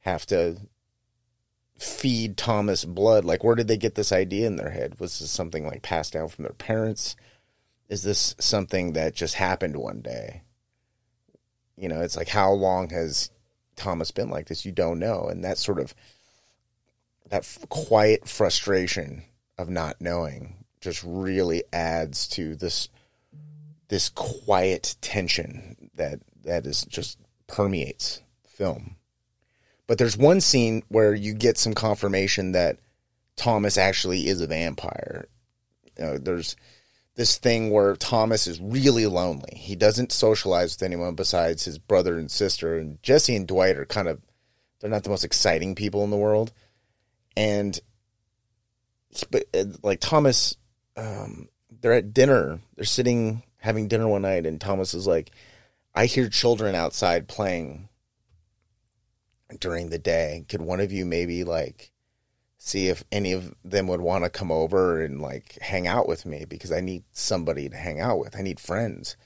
Speaker 1: have to feed Thomas blood. Like, where did they get this idea in their head? Was this something like passed down from their parents? Is this something that just happened one day? You know, it's like, how long has Thomas been like this? You don't know. And that sort of, that quiet frustration of not knowing just really adds to this this quiet tension that that is just permeates film. But there's one scene where you get some confirmation that Thomas actually is a vampire. You know, there's this thing where Thomas is really lonely. He doesn't socialize with anyone besides his brother and sister. And Jesse and Dwight are kind of they're not the most exciting people in the world. And but uh, like Thomas, um, they're at dinner. They're sitting having dinner one night, and Thomas is like, "I hear children outside playing during the day. Could one of you maybe like see if any of them would want to come over and like hang out with me because I need somebody to hang out with. I need friends."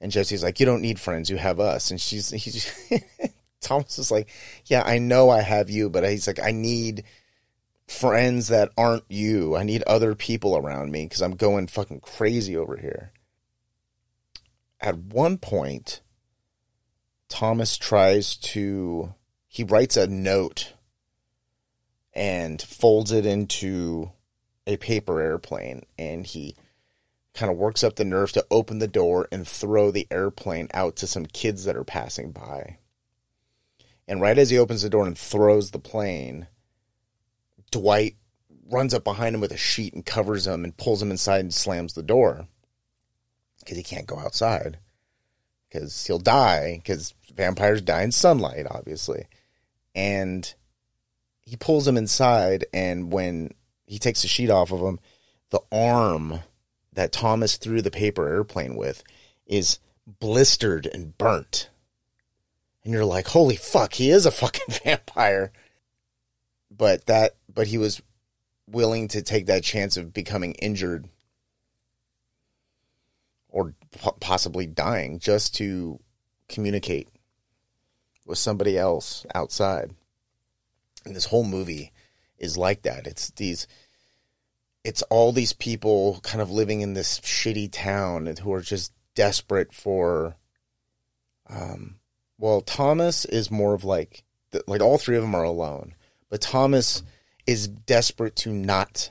Speaker 1: And Jesse's like, "You don't need friends. You have us." And she's he's Thomas is like, "Yeah, I know I have you, but he's like, I need." friends that aren't you. I need other people around me because I'm going fucking crazy over here. At one point, Thomas tries to, he writes a note and folds it into a paper airplane and he kind of works up the nerve to open the door and throw the airplane out to some kids that are passing by. And right as he opens the door and throws the plane, Dwight runs up behind him with a sheet and covers him and pulls him inside and slams the door because he can't go outside because he'll die because vampires die in sunlight, obviously. And he pulls him inside, and when he takes the sheet off of him, the arm that Thomas threw the paper airplane with is blistered and burnt. And you're like, holy fuck, he is a fucking vampire. But that but he was willing to take that chance of becoming injured or possibly dying just to communicate with somebody else outside. And this whole movie is like that. It's these it's all these people kind of living in this shitty town who are just desperate for um well Thomas is more of like like all three of them are alone. But Thomas is desperate to not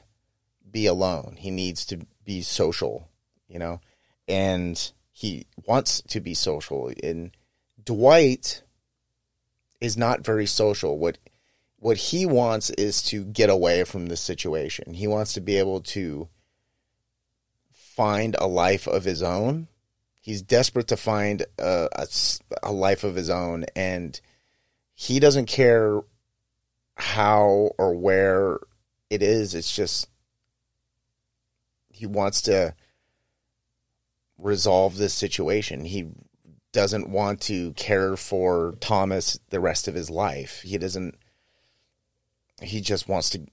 Speaker 1: be alone. He needs to be social, you know, and he wants to be social. And Dwight is not very social. What what he wants is to get away from the situation. He wants to be able to find a life of his own. He's desperate to find a, a, a life of his own, and he doesn't care how or where it is. It's just he wants to resolve this situation. He doesn't want to care for Thomas the rest of his life. He doesn't he just wants to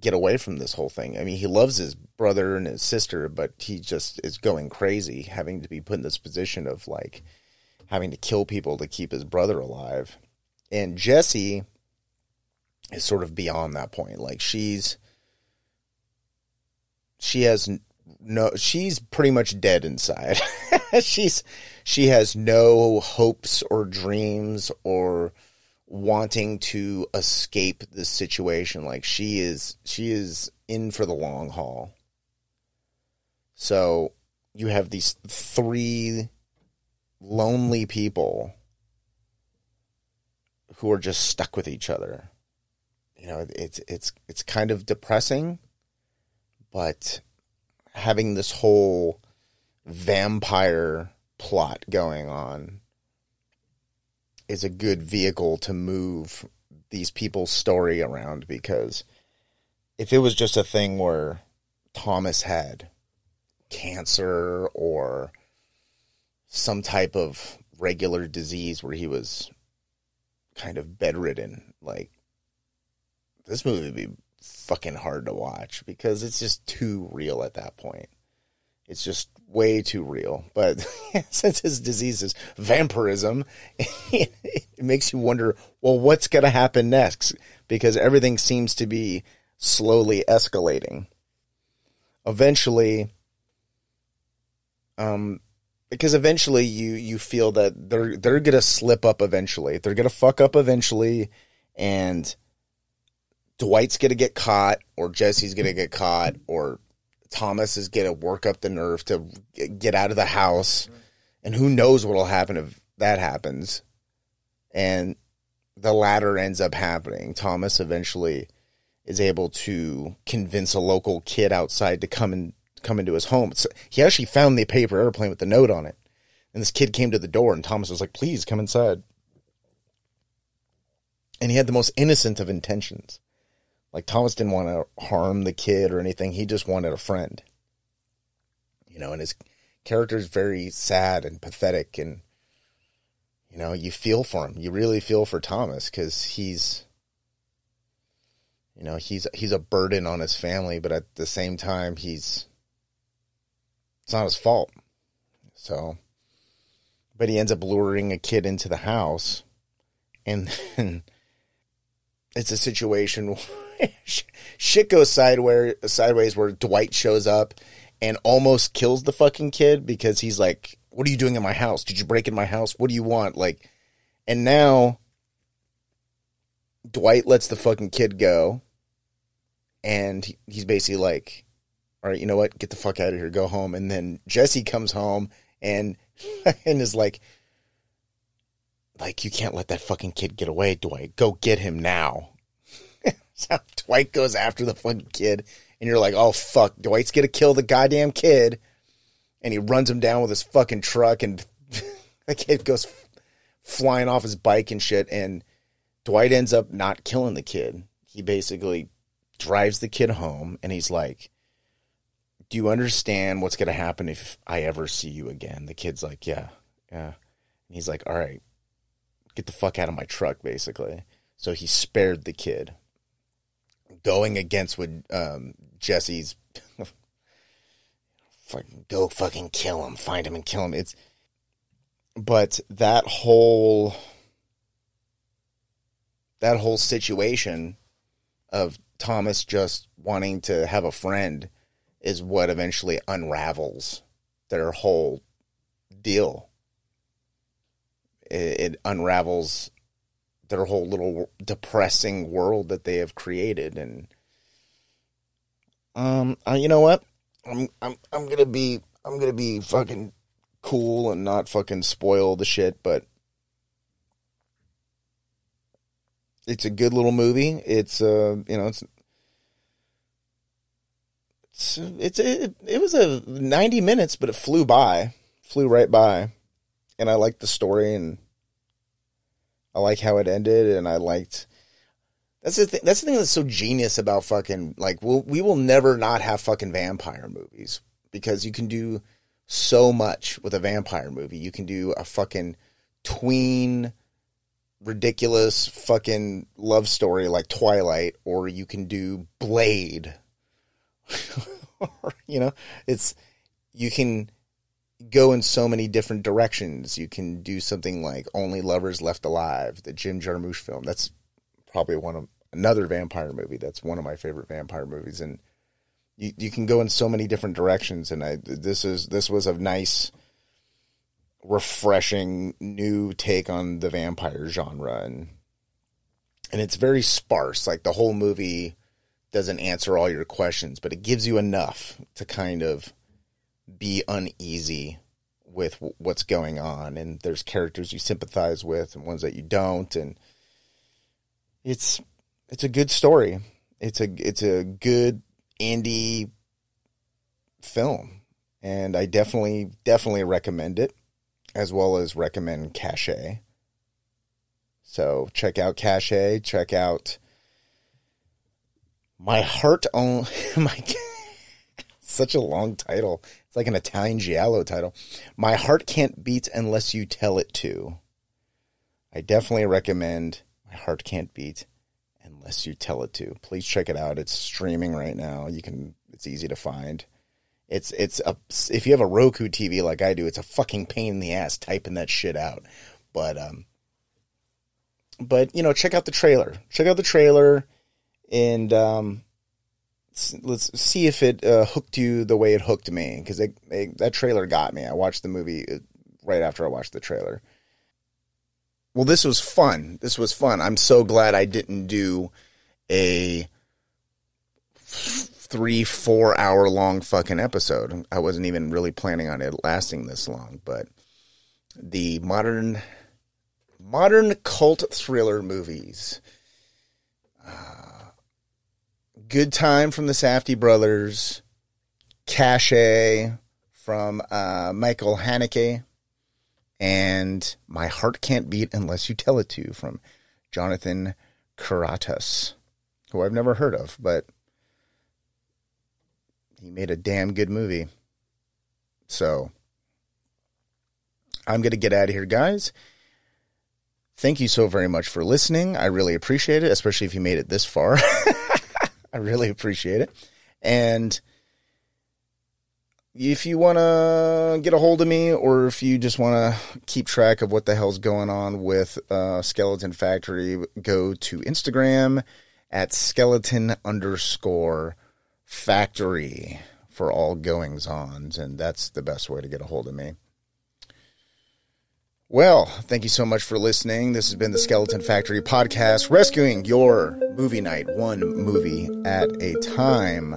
Speaker 1: get away from this whole thing. I mean, he loves his brother and his sister, but he just is going crazy having to be put in this position of like having to kill people to keep his brother alive. And Jesse is sort of beyond that point. Like she's she has no she's pretty much dead inside. she's she has no hopes or dreams or wanting to escape this situation like she is she is in for the long haul. So you have these three lonely people who are just stuck with each other you know, it's it's it's kind of depressing, but having this whole vampire plot going on is a good vehicle to move these people's story around because if it was just a thing where Thomas had cancer or some type of regular disease where he was kind of bedridden, like this movie would be fucking hard to watch because it's just too real at that point. It's just way too real. But since his disease is vampirism, it makes you wonder, well, what's going to happen next? Because everything seems to be slowly escalating. Eventually, um, because eventually you you feel that they're they're gonna slip up eventually. They're gonna fuck up eventually, and Dwight's gonna get caught, or Jesse's gonna get caught, or Thomas is gonna work up the nerve to get out of the house, and who knows what'll happen if that happens, and the latter ends up happening. Thomas eventually is able to convince a local kid outside to come and come into his home. So he actually found the paper airplane with the note on it. And this kid came to the door and Thomas was like, please come inside. And he had the most innocent of intentions. Like Thomas didn't want to harm the kid or anything. He just wanted a friend. You know, and his character is very sad and pathetic and you know, you feel for him. You really feel for Thomas cuz he's you know, he's he's a burden on his family, but at the same time he's it's not his fault. So, but he ends up luring a kid into the house, and then it's a situation shit goes sideways. Sideways where Dwight shows up and almost kills the fucking kid because he's like, "What are you doing in my house? Did you break in my house? What do you want?" Like, and now Dwight lets the fucking kid go, and he's basically like, all right, you know what? Get the fuck out of here. Go home. And then Jesse comes home and and is like, like you can't let that fucking kid get away, Dwight. Go get him now. So Dwight goes after the fucking kid, and you're like, oh fuck, Dwight's gonna kill the goddamn kid, and he runs him down with his fucking truck, and the kid goes flying off his bike and shit, and Dwight ends up not killing the kid. He basically drives the kid home, and he's like do you understand what's to happen if I ever see you again? The kid's like, yeah, yeah. And he's like, all right, get the fuck out of my truck, basically. So he spared the kid. Going against what um, Jesse's fucking go fucking kill him, find him and kill him. It's but that whole that whole situation of Thomas just wanting to have a friend is what eventually unravels their whole deal. It, it unravels their whole little depressing world that they have created, and um, you know what? I'm I'm I'm gonna be I'm gonna be fucking cool and not fucking spoil the shit, but it's a good little movie. It's uh, you know, it's it's, it's it, it was a 90 minutes, but it flew by, flew right by. And I liked the story and I like how it ended and I liked that's the thing that's the thing that's so genius about fucking like we'll, we will never not have fucking vampire movies because you can do so much with a vampire movie. You can do a fucking tween ridiculous fucking love story like Twilight or you can do Blade you know, it's you can go in so many different directions. You can do something like Only Lovers Left Alive, the Jim Jarmusch film. That's probably one of another vampire movie. That's one of my favorite vampire movies, and you you can go in so many different directions. And I this is this was a nice, refreshing new take on the vampire genre, and and it's very sparse. Like the whole movie doesn't answer all your questions, but it gives you enough to kind of be uneasy with what's going on. And there's characters you sympathize with and ones that you don't. And it's it's a good story. It's a it's a good indie film, and I definitely definitely recommend it. as well as recommend Cache. So check out Cache. Check out My Heart On My such a long title. It's like an Italian giallo title. My heart can't beat unless you tell it to. I definitely recommend My Heart Can't Beat unless you tell it to. Please check it out. It's streaming right now. You can it's easy to find. It's it's a if you have a Roku TV like I do, it's a fucking pain in the ass typing that shit out. But um but you know, check out the trailer. Check out the trailer and um let's see if it uh, hooked you the way it hooked me because that trailer got me. I watched the movie uh, right after I watched the trailer. Well, this was fun. This was fun. I'm so glad I didn't do a three, four hour long fucking episode. I wasn't even really planning on it lasting this long, but the modern modern cult thriller movies. Uh, Good Time from the Safdie brothers, Cache from uh, Michael Haneke, and My Heart Can't Beat Unless You Tell It To from Jonathan Cuartas, who I've never heard of, but he made a damn good movie. So I'm going to get out of here, guys. Thank you so very much for listening. I really appreciate it, especially if you made it this far. I really appreciate it. And if you want to get a hold of me or if you just want to keep track of what the hell's going on with uh, Skeleton Factory, go to Instagram at skeleton underscore factory for all goings ons. And that's the best way to get a hold of me. Well, thank you so much for listening. This has been the Skeleton Factory podcast, rescuing your movie night one movie at a time.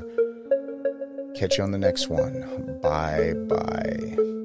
Speaker 1: Catch you on the next one. Bye bye.